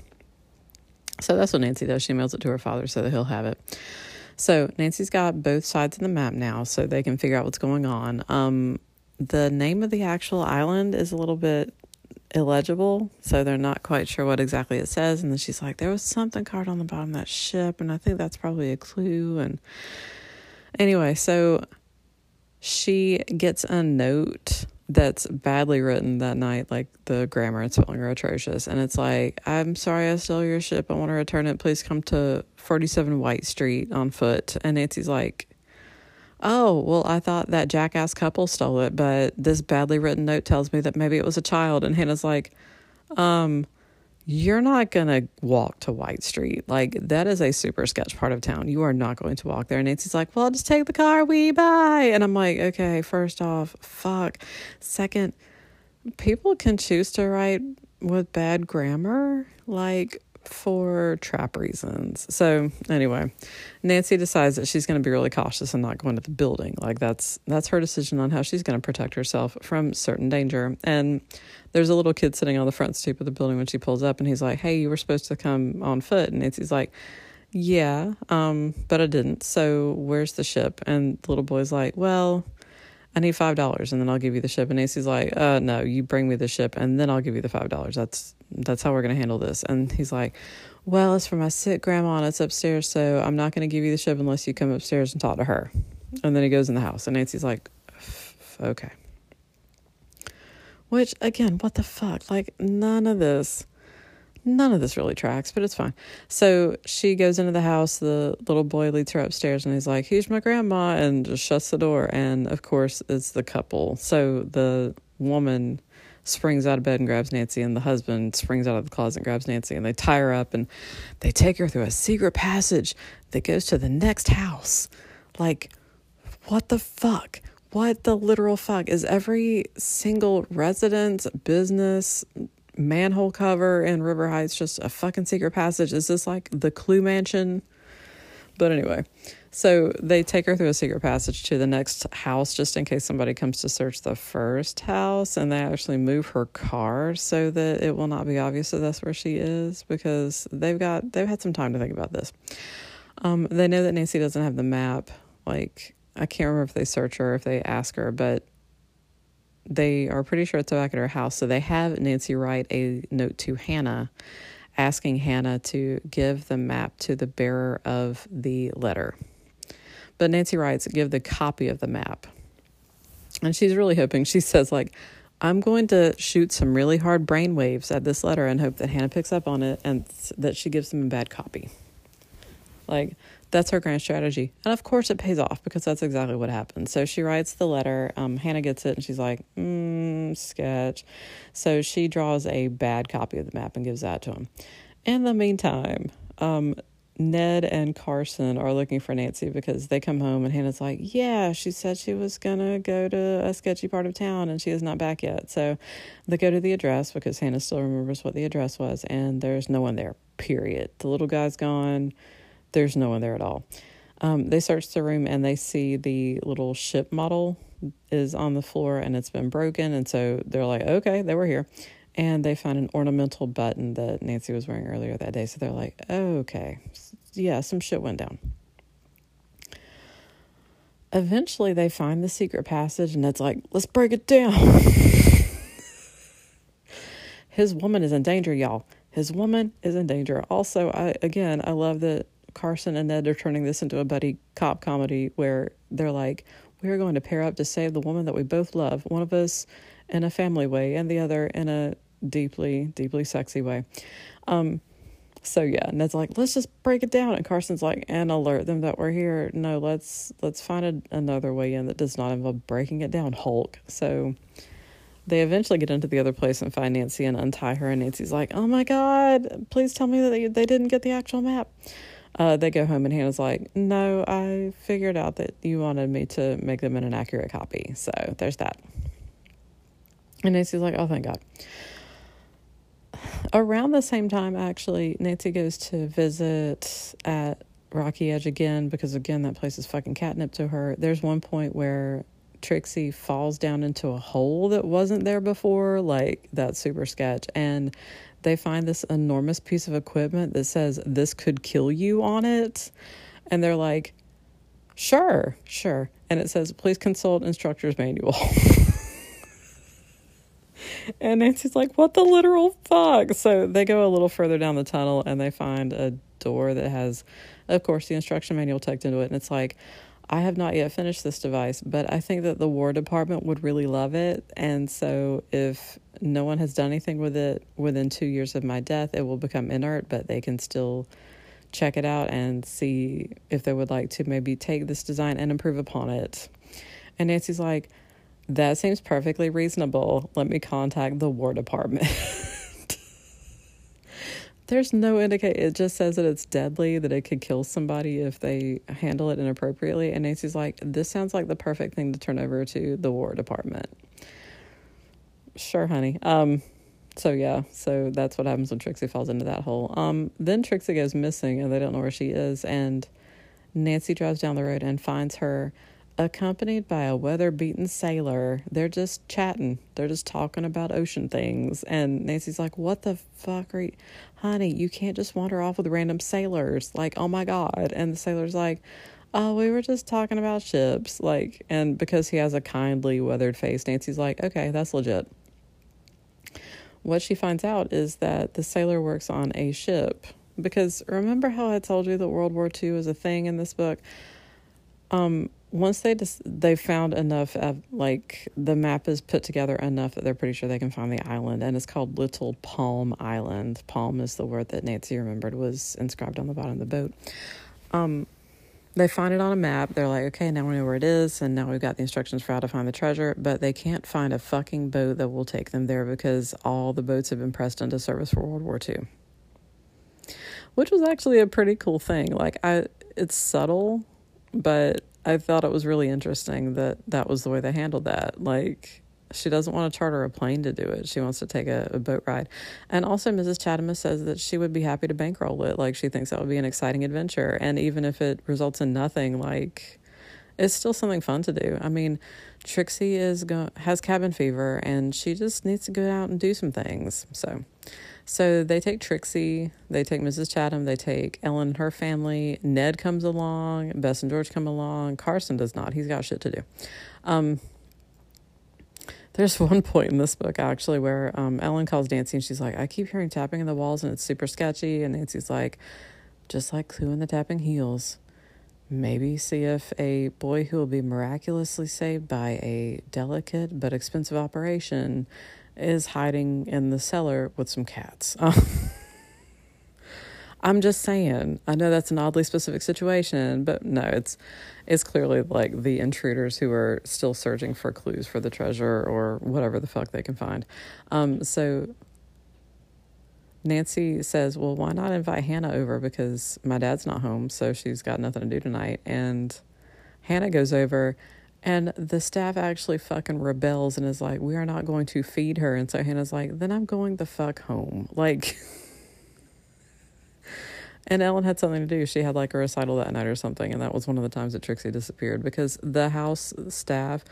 so that's what Nancy does. She mails it to her father so that he'll have it. So Nancy's got both sides of the map now, so they can figure out what's going on. Um, the name of the actual island is a little bit illegible, so they're not quite sure what exactly it says. And then she's like, "There was something carved on the bottom of that ship, and I think that's probably a clue." And anyway, so she gets a note that's badly written that night, like the grammar and spelling are atrocious. And it's like, I'm sorry I stole your ship. I want to return it. Please come to 47 White Street on foot. And Nancy's like, Oh, well, I thought that jackass couple stole it, but this badly written note tells me that maybe it was a child. And Hannah's like, Um, you're not going to walk to White Street. Like, that is a super sketch part of town. You are not going to walk there. And Nancy's like, well, I'll just take the car we buy. And I'm like, okay, first off, fuck. Second, people can choose to write with bad grammar. Like, for trap reasons. So anyway, Nancy decides that she's going to be really cautious and not go into the building. Like that's that's her decision on how she's going to protect herself from certain danger. And there's a little kid sitting on the front stoop of the building when she pulls up, and he's like, "Hey, you were supposed to come on foot." And Nancy's like. Yeah, um, but I didn't. So where's the ship? And the little boy's like, Well, I need five dollars and then I'll give you the ship. And Nancy's like, uh no, you bring me the ship and then I'll give you the five dollars. That's that's how we're gonna handle this. And he's like, Well, it's for my sick grandma and it's upstairs, so I'm not gonna give you the ship unless you come upstairs and talk to her. And then he goes in the house and Nancy's like, Okay. Which again, what the fuck? Like none of this none of this really tracks, but it's fine. So she goes into the house. The little boy leads her upstairs and he's like, Here's my grandma, and just shuts the door. And of course, it's the couple. So the woman springs out of bed and grabs Nancy, and the husband springs out of the closet and grabs Nancy, and they tie her up and they take her through a secret passage that goes to the next house. Like, what the fuck? What the literal fuck? Is every single residence, business, manhole cover in River Heights just a fucking secret passage? Is this like the Clue Mansion? But anyway, so they take her through a secret passage to the next house just in case somebody comes to search the first house, and they actually move her car so that it will not be obvious that that's where she is because they've got they've had some time to think about this. Um, they know that Nancy doesn't have the map. Like I can't remember if they search her, if they ask her, but they are pretty sure it's back at her house. So they have Nancy write a note to Hannah asking Hannah to give the map to the bearer of the letter. But Nancy writes, give the copy of the map. And she's really hoping, she says, like, I'm going to shoot some really hard brain waves at this letter and hope that Hannah picks up on it and that she gives them a bad copy. Like, that's her grand strategy. And of course, it pays off because that's exactly what happened. So she writes the letter. Um, Hannah gets it and she's like, mm, sketch. So she draws a bad copy of the map and gives that to him. In the meantime, um, Ned and Carson are looking for Nancy because they come home and Hannah's like, Yeah, she said she was going to go to a sketchy part of town and she is not back yet. So they go to the address because Hannah still remembers what the address was and there's no one there, period. The little guy's gone there's no one there at all. Um, they search the room and they see the little ship model is on the floor and it's been broken. And so they're like, okay, they were here. And they find an ornamental button that Nancy was wearing earlier that day. So they're like, okay, yeah, some shit went down. Eventually, they find the secret passage, and it's like, let's break it down. His woman is in danger, y'all. His woman is in danger. Also, I again, I love that Carson and Ned are turning this into a buddy cop comedy where they're like, we're going to pair up to save the woman that we both love. One of us in a family way, and the other in a deeply, deeply sexy way. Um, so yeah, Ned's like, let's just break it down, and Carson's like, and alert them that we're here. No, let's let's find a, another way in that does not involve breaking it down, Hulk. So they eventually get into the other place and find Nancy and untie her, and Nancy's like, oh my god, please tell me that they, they didn't get the actual map. Uh, they go home and Hannah's like, No, I figured out that you wanted me to make them an accurate copy. So there's that. And Nancy's like, Oh, thank God. Around the same time, actually, Nancy goes to visit at Rocky Edge again because, again, that place is fucking catnip to her. There's one point where Trixie falls down into a hole that wasn't there before, like that super sketch. And they find this enormous piece of equipment that says this could kill you on it. And they're like, sure, sure. And it says, please consult instructor's manual. and Nancy's like, what the literal fuck? So they go a little further down the tunnel and they find a door that has, of course, the instruction manual tucked into it. And it's like, I have not yet finished this device, but I think that the War Department would really love it. And so, if no one has done anything with it within two years of my death, it will become inert, but they can still check it out and see if they would like to maybe take this design and improve upon it. And Nancy's like, that seems perfectly reasonable. Let me contact the War Department. There's no indicate. It just says that it's deadly, that it could kill somebody if they handle it inappropriately. And Nancy's like, this sounds like the perfect thing to turn over to the War Department. Sure, honey. Um, so yeah, so that's what happens when Trixie falls into that hole. Um, then Trixie goes missing, and they don't know where she is. And Nancy drives down the road and finds her accompanied by a weather beaten sailor. They're just chatting. They're just talking about ocean things. And Nancy's like, What the fuck are you, honey? You can't just wander off with random sailors. Like, oh my God. And the sailor's like, Oh, we were just talking about ships. Like, and because he has a kindly, weathered face, Nancy's like, Okay, that's legit. What she finds out is that the sailor works on a ship. Because remember how I told you that World War II is a thing in this book? Um, once they just they found enough of like the map is put together enough that they're pretty sure they can find the island and it's called little palm island. Palm is the word that nancy remembered was inscribed on the bottom of the boat. Um they find it on a map. They're like okay now we know where it is and now we've got the instructions for how to find the treasure but they can't find a fucking boat that will take them there because all the boats have been pressed into service for world war ii which was actually a pretty cool thing. Like i it's subtle but I thought it was really interesting that that was the way they handled that. Like, she doesn't want to charter a plane to do it. She wants to take a, a, boat ride. And also, Mrs. Chatham says that she would be happy to bankroll it. Like, she thinks that would be an exciting adventure. And even if it results in nothing, like, it's still something fun to do. I mean, Trixie is go- has cabin fever and she just needs to go out and do some things. So, so they take Trixie, they take Mrs. Chatham, they take Ellen and her family. Ned comes along, Bess and George come along. Carson does not. He's got shit to do. Um, there's one point in this book actually where um, Ellen calls Nancy and she's like, I keep hearing tapping in the walls and it's super sketchy. And Nancy's like, just like Clue in the Tapping Heels. Maybe see if a boy who will be miraculously saved by a delicate but expensive operation is hiding in the cellar with some cats. I'm just saying. I know that's an oddly specific situation, but no, it's it's clearly like the intruders who are still searching for clues for the treasure or whatever the fuck they can find. Um, so Nancy says, "Well, why not invite Hannah over because my dad's not home, so she's got nothing to do tonight." And Hannah goes over and the staff actually fucking rebels and is like, we are not going to feed her. And so Hannah's like, then I'm going the fuck home. Like, and Ellen had something to do. She had like a recital that night or something. And that was one of the times that Trixie disappeared because the house staff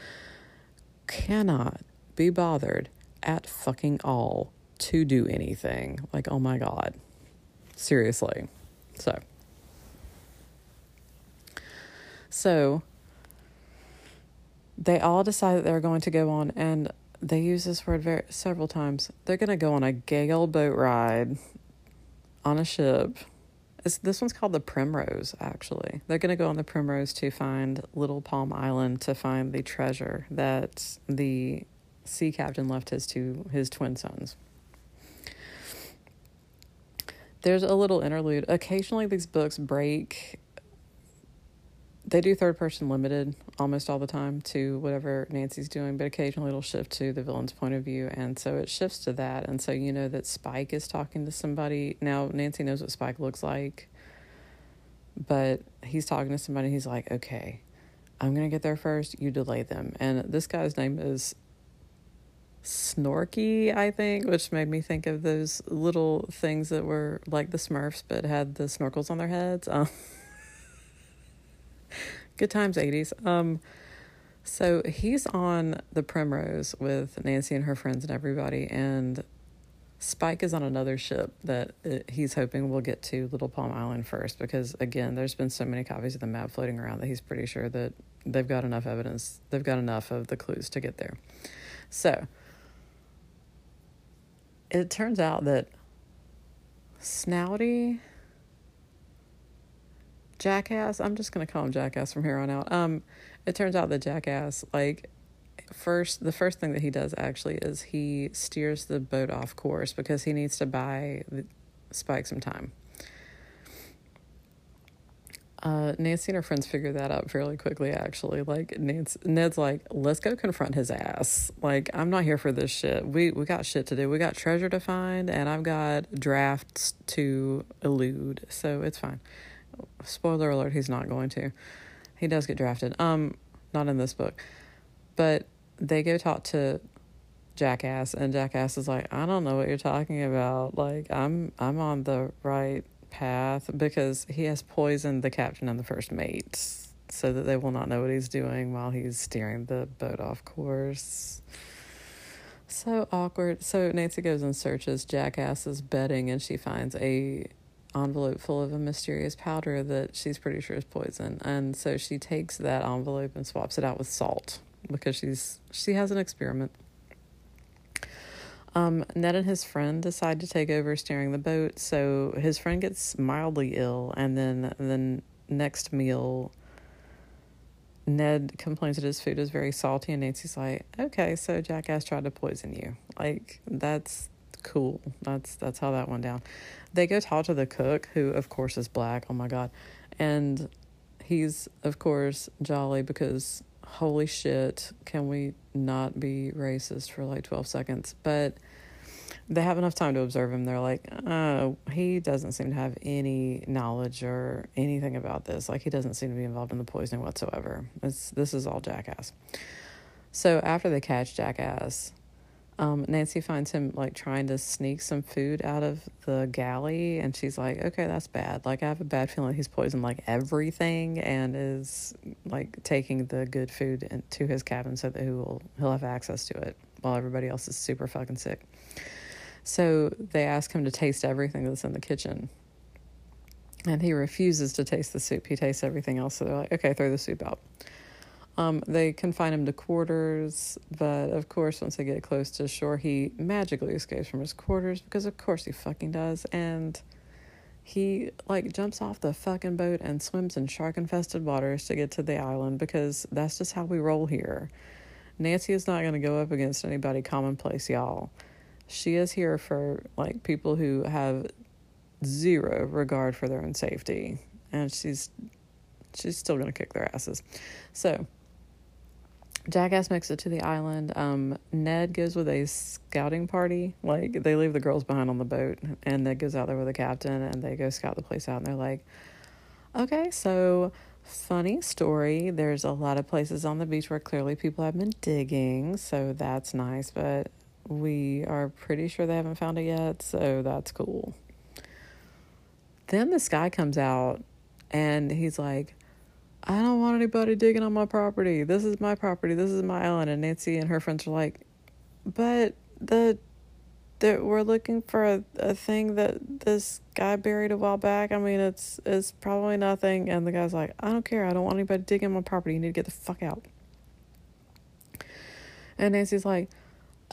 cannot be bothered at fucking all to do anything. Like, oh my God. Seriously. So. So they all decide that they're going to go on, and they use this word very several times. They're going to go on a gay old boat ride on a ship. It's, this one's called the Primrose, actually. They're going to go on the Primrose to find Little Palm Island to find the treasure that the sea captain left his two his twin sons. There's a little interlude. Occasionally, these books break they do third person limited almost all the time to whatever Nancy's doing, but occasionally it'll shift to the villain's point of view. And so it shifts to that. And so you know that Spike is talking to somebody. Now, Nancy knows what Spike looks like. but he's talking to somebody. He's like, okay, I'm going to get there first. You delay them. And this guy's name is Snorky, I think, which made me think of those little things that were like the Smurfs but had the snorkels on their heads. Um, good times, 80s. Um, so he's on the Primrose with Nancy and her friends and everybody, and Spike is on another ship that uh, he's hoping will get to Little Palm Island first because, again, there's been so many copies of the map floating around that he's pretty sure that they've got enough evidence, they've got enough of the clues to get there. So it turns out that Snouty, Jackass, I'm just to call him Jackass from here on out. Um, it turns out that Jackass, like, first the first thing that he does actually is he steers the boat off course because he needs to buy Spike some time. Uh, Nancy and her friends figure that out fairly quickly, actually. Like Nancy, Ned's like, let's go confront his ass. Like, I'm not here for this shit. We we got shit to do. We got treasure to find, and I've got drafts to elude. So it's fine. Spoiler alert: he's not going to. He does get drafted. Um, not in this book, but they go talk to Jackass, and Jackass is like, I don't know what you're talking about. Like, I'm I'm on the right path because he has poisoned the captain and the first mate so that they will not know what he's doing while he's steering the boat off course. So awkward. So Nancy goes and searches Jackass's bedding and she finds a envelope full of a mysterious powder that she's pretty sure is poison. And so she takes that envelope and swaps it out with salt because she's she has an experiment. Um, Ned and his friend decide to take over steering the boat, so his friend gets mildly ill, and then the next meal, Ned complains that his food is very salty, and Nancy's like, "Okay, so Jackass tried to poison you. Like that's cool. That's that's how that went down." They go talk to the cook, who of course is black. Oh my god, and he's of course jolly because holy shit, can we not be racist for like 12 seconds? But they have enough time to observe him. They're like, oh, he doesn't seem to have any knowledge or anything about this. Like, he doesn't seem to be involved in the poisoning whatsoever. It's, this is all Jackass. So, after they catch Jackass, um, Nancy finds him like trying to sneak some food out of the galley, and she's like, "Okay, that's bad. Like, I have a bad feeling he's poisoned like everything, and is like taking the good food into his cabin so that he will he'll have access to it while everybody else is super fucking sick." So they ask him to taste everything that's in the kitchen, and he refuses to taste the soup. He tastes everything else. So they're like, "Okay, throw the soup out." Um, they confine him to quarters, but of course, once they get close to shore, he magically escapes from his quarters because, of course, he fucking does. And he like jumps off the fucking boat and swims in shark infested waters to get to the island because that's just how we roll here. Nancy is not going to go up against anybody commonplace, y'all. She is here for like people who have zero regard for their own safety, and she's she's still going to kick their asses. So Jackass makes it to the island. Um, Ned goes with a scouting party. Like they leave the girls behind on the boat, and Ned goes out there with the captain, and they go scout the place out. And they're like, "Okay, so funny story. There's a lot of places on the beach where clearly people have been digging, so that's nice. But we are pretty sure they haven't found it yet, so that's cool." Then this guy comes out, and he's like I don't want anybody digging on my property. This is my property. This is my island. And Nancy and her friends are like, but the that we're looking for a, a thing that this guy buried a while back. I mean, it's it's probably nothing. And the guy's like, I don't care. I don't want anybody digging on my property. You need to get the fuck out. And Nancy's like,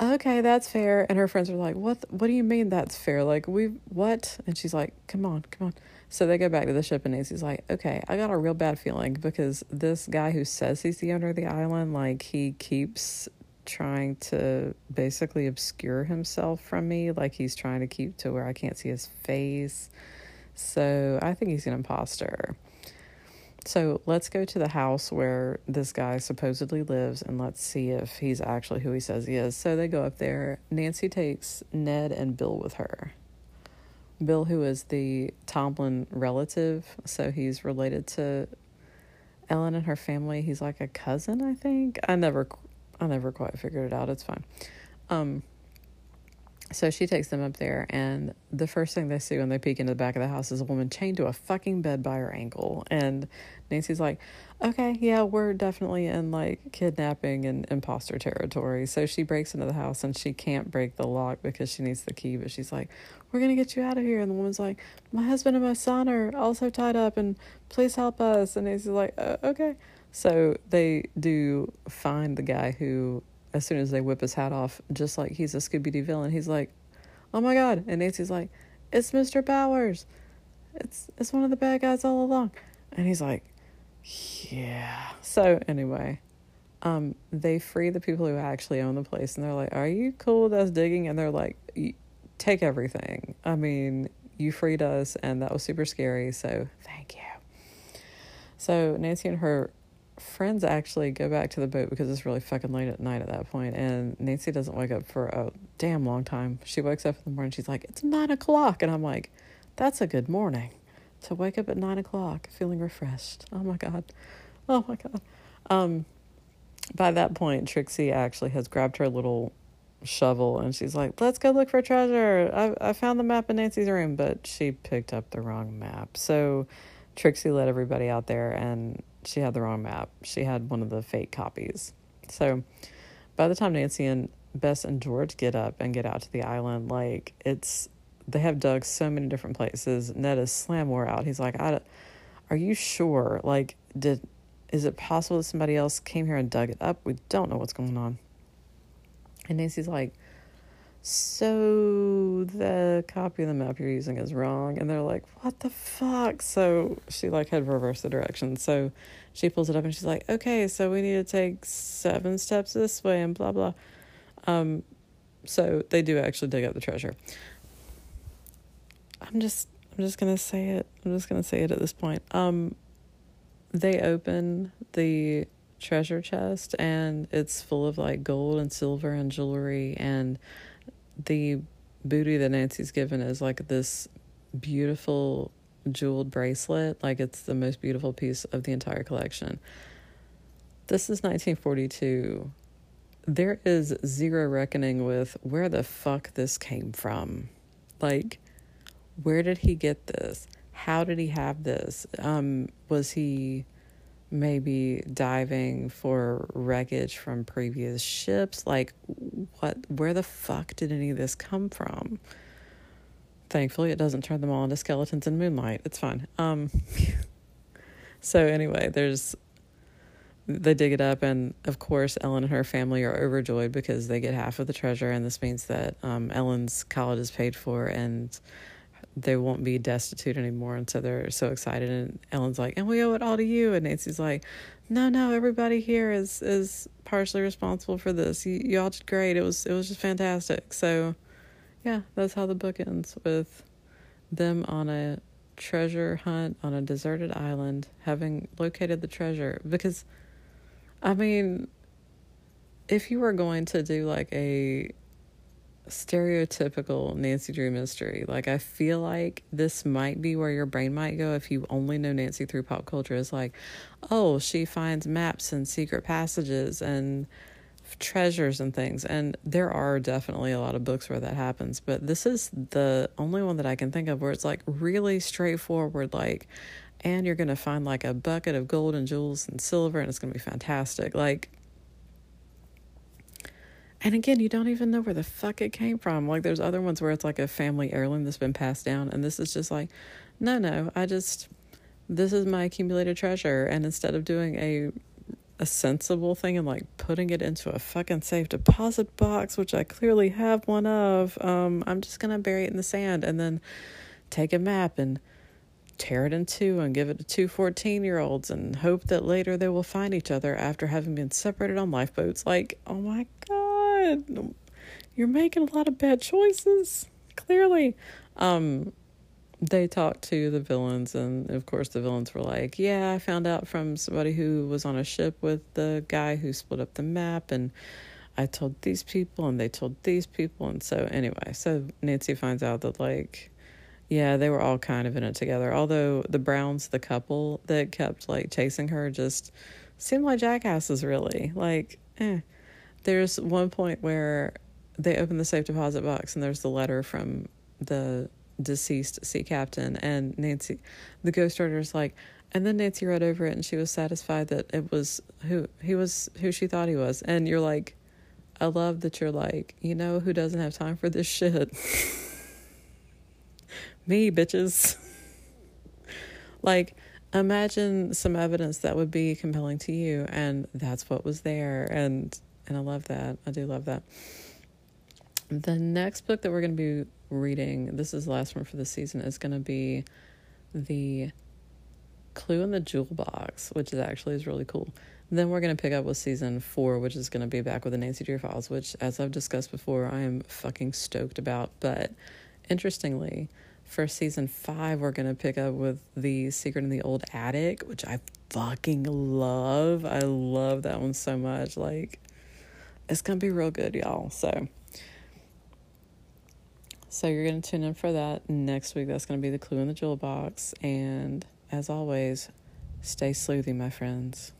okay, that's fair. And her friends are like, what? What do you mean that's fair? Like we what? And she's like, come on, come on. So they go back to the ship, and Nancy's like, okay, I got a real bad feeling because this guy who says he's the owner of the island, like, he keeps trying to basically obscure himself from me. Like, he's trying to keep to where I can't see his face. So I think he's an imposter. So let's go to the house where this guy supposedly lives and let's see if he's actually who he says he is. So they go up there. Nancy takes Ned and Bill with her. Bill, who is the Tomlin relative, so he's related to Ellen and her family. He's like a cousin, I think. I never, I never quite figured it out. It's fine. Um, so she takes them up there, and the first thing they see when they peek into the back of the house is a woman chained to a fucking bed by her ankle. And Nancy's like, okay, yeah, we're definitely in like kidnapping and imposter territory. So she breaks into the house and she can't break the lock because she needs the key, but she's like, we're going to get you out of here. And the woman's like, my husband and my son are also tied up, and please help us. And Nancy's like, uh, okay. So they do find the guy who as soon as they whip his hat off, just like he's a Scooby Doo villain, he's like, "Oh my god!" And Nancy's like, "It's Mister Bowers. It's it's one of the bad guys all along." And he's like, "Yeah." So anyway, um, they free the people who actually own the place, and they're like, "Are you cool with us digging?" And they're like, "Take everything. I mean, you freed us, and that was super scary. So thank you." So Nancy and her friends actually go back to the boat because it's really fucking late at night at that point, and Nancy doesn't wake up for a damn long time. She wakes up in the morning. She's like, "It's nine o'clock," and I'm like, "That's a good morning." To wake up at nine o'clock feeling refreshed. Oh my god. Oh my god. Um, by that point, Trixie actually has grabbed her little shovel and she's like, "Let's go look for treasure. I I found the map in Nancy's room, but she picked up the wrong map." So Trixie led everybody out there and she had the wrong map. She had one of the fake copies. So by the time Nancy and Bess and George get up and get out to the island, like it's they have dug so many different places. Ned is slam wore out. He's like, I, "Are you sure? Like, did is it possible that somebody else came here and dug it up? We don't know what's going on." And Nancy's like, so the copy of the map you're using is wrong and they're like what the fuck so she like had reversed the direction so she pulls it up and she's like okay so we need to take seven steps this way and blah blah um so they do actually dig up the treasure i'm just i'm just gonna say it i'm just gonna say it at this point um they open the treasure chest and it's full of like gold and silver and jewelry and the booty that Nancy's given is like this beautiful jeweled bracelet. Like it's the most beautiful piece of the entire collection. This is 1942. There is zero reckoning with where the fuck this came from. Like, where did he get this? How did he have this? Um, was he maybe diving for wreckage from previous ships. Like, what? Where the fuck did any of this come from? Thankfully, it doesn't turn them all into skeletons in moonlight. It's fine. Um. so anyway, there's they dig it up, and of course, Ellen and her family are overjoyed because they get half of the treasure, and this means that um, Ellen's college is paid for, and they won't be destitute anymore. And so they're so excited. And Ellen's like, and we owe it all to you. And Nancy's like, no, no, everybody here is, is partially responsible for this. You, y'all did great. It was, it was just fantastic. So yeah, that's how the book ends with them on a treasure hunt on a deserted island, having located the treasure. Because, I mean, if you were going to do like a stereotypical Nancy Drew mystery. Like I feel like this might be where your brain might go if you only know Nancy through pop culture. Is like, oh, she finds maps and secret passages and treasures and things. And there are definitely a lot of books where that happens, but this is the only one that I can think of where it's like really straightforward like and you're going to find like a bucket of gold and jewels and silver and it's going to be fantastic. Like and again, you don't even know where the fuck it came from. Like there's other ones where it's like a family heirloom that's been passed down, and this is just like, no, no, I just this is my accumulated treasure, and instead of doing a a sensible thing and like putting it into a fucking safe deposit box, which I clearly have one of, um, I'm just gonna bury it in the sand and then take a map and tear it in two and give it to two 14 year olds and hope that later they will find each other after having been separated on lifeboats. Like, oh my god you're making a lot of bad choices, clearly. Um, they talked to the villains, and of course, the villains were like, Yeah, I found out from somebody who was on a ship with the guy who split up the map, and I told these people, and they told these people. And so, anyway, so Nancy finds out that, like, Yeah, they were all kind of in it together. Although the Browns, the couple that kept like chasing her, just seemed like jackasses, really. Like, eh. There's one point where they open the safe deposit box and there's the letter from the deceased sea captain and Nancy the ghost is like and then Nancy read over it and she was satisfied that it was who he was who she thought he was. And you're like I love that you're like you know who doesn't have time for this shit? Me bitches. Like imagine some evidence that would be compelling to you and that's what was there and and I love that I do love that the next book that we're going to be reading, this is the last one for the season, is going to be the Clue in the Jewel Box, which is actually is really cool. then we're going to pick up with season four, which is going to be back with the Nancy Drew Files, which, as I've discussed before, I am fucking stoked about. But interestingly, for season five, we're going to pick up with The Secret in the Old Attic, which I fucking love. I love that one so much. Like, it's going to be real good, y'all. So, so you're going to tune in for that next week. That's going to be the clue in the jewel box. And as always, stay sleuthy, my friends.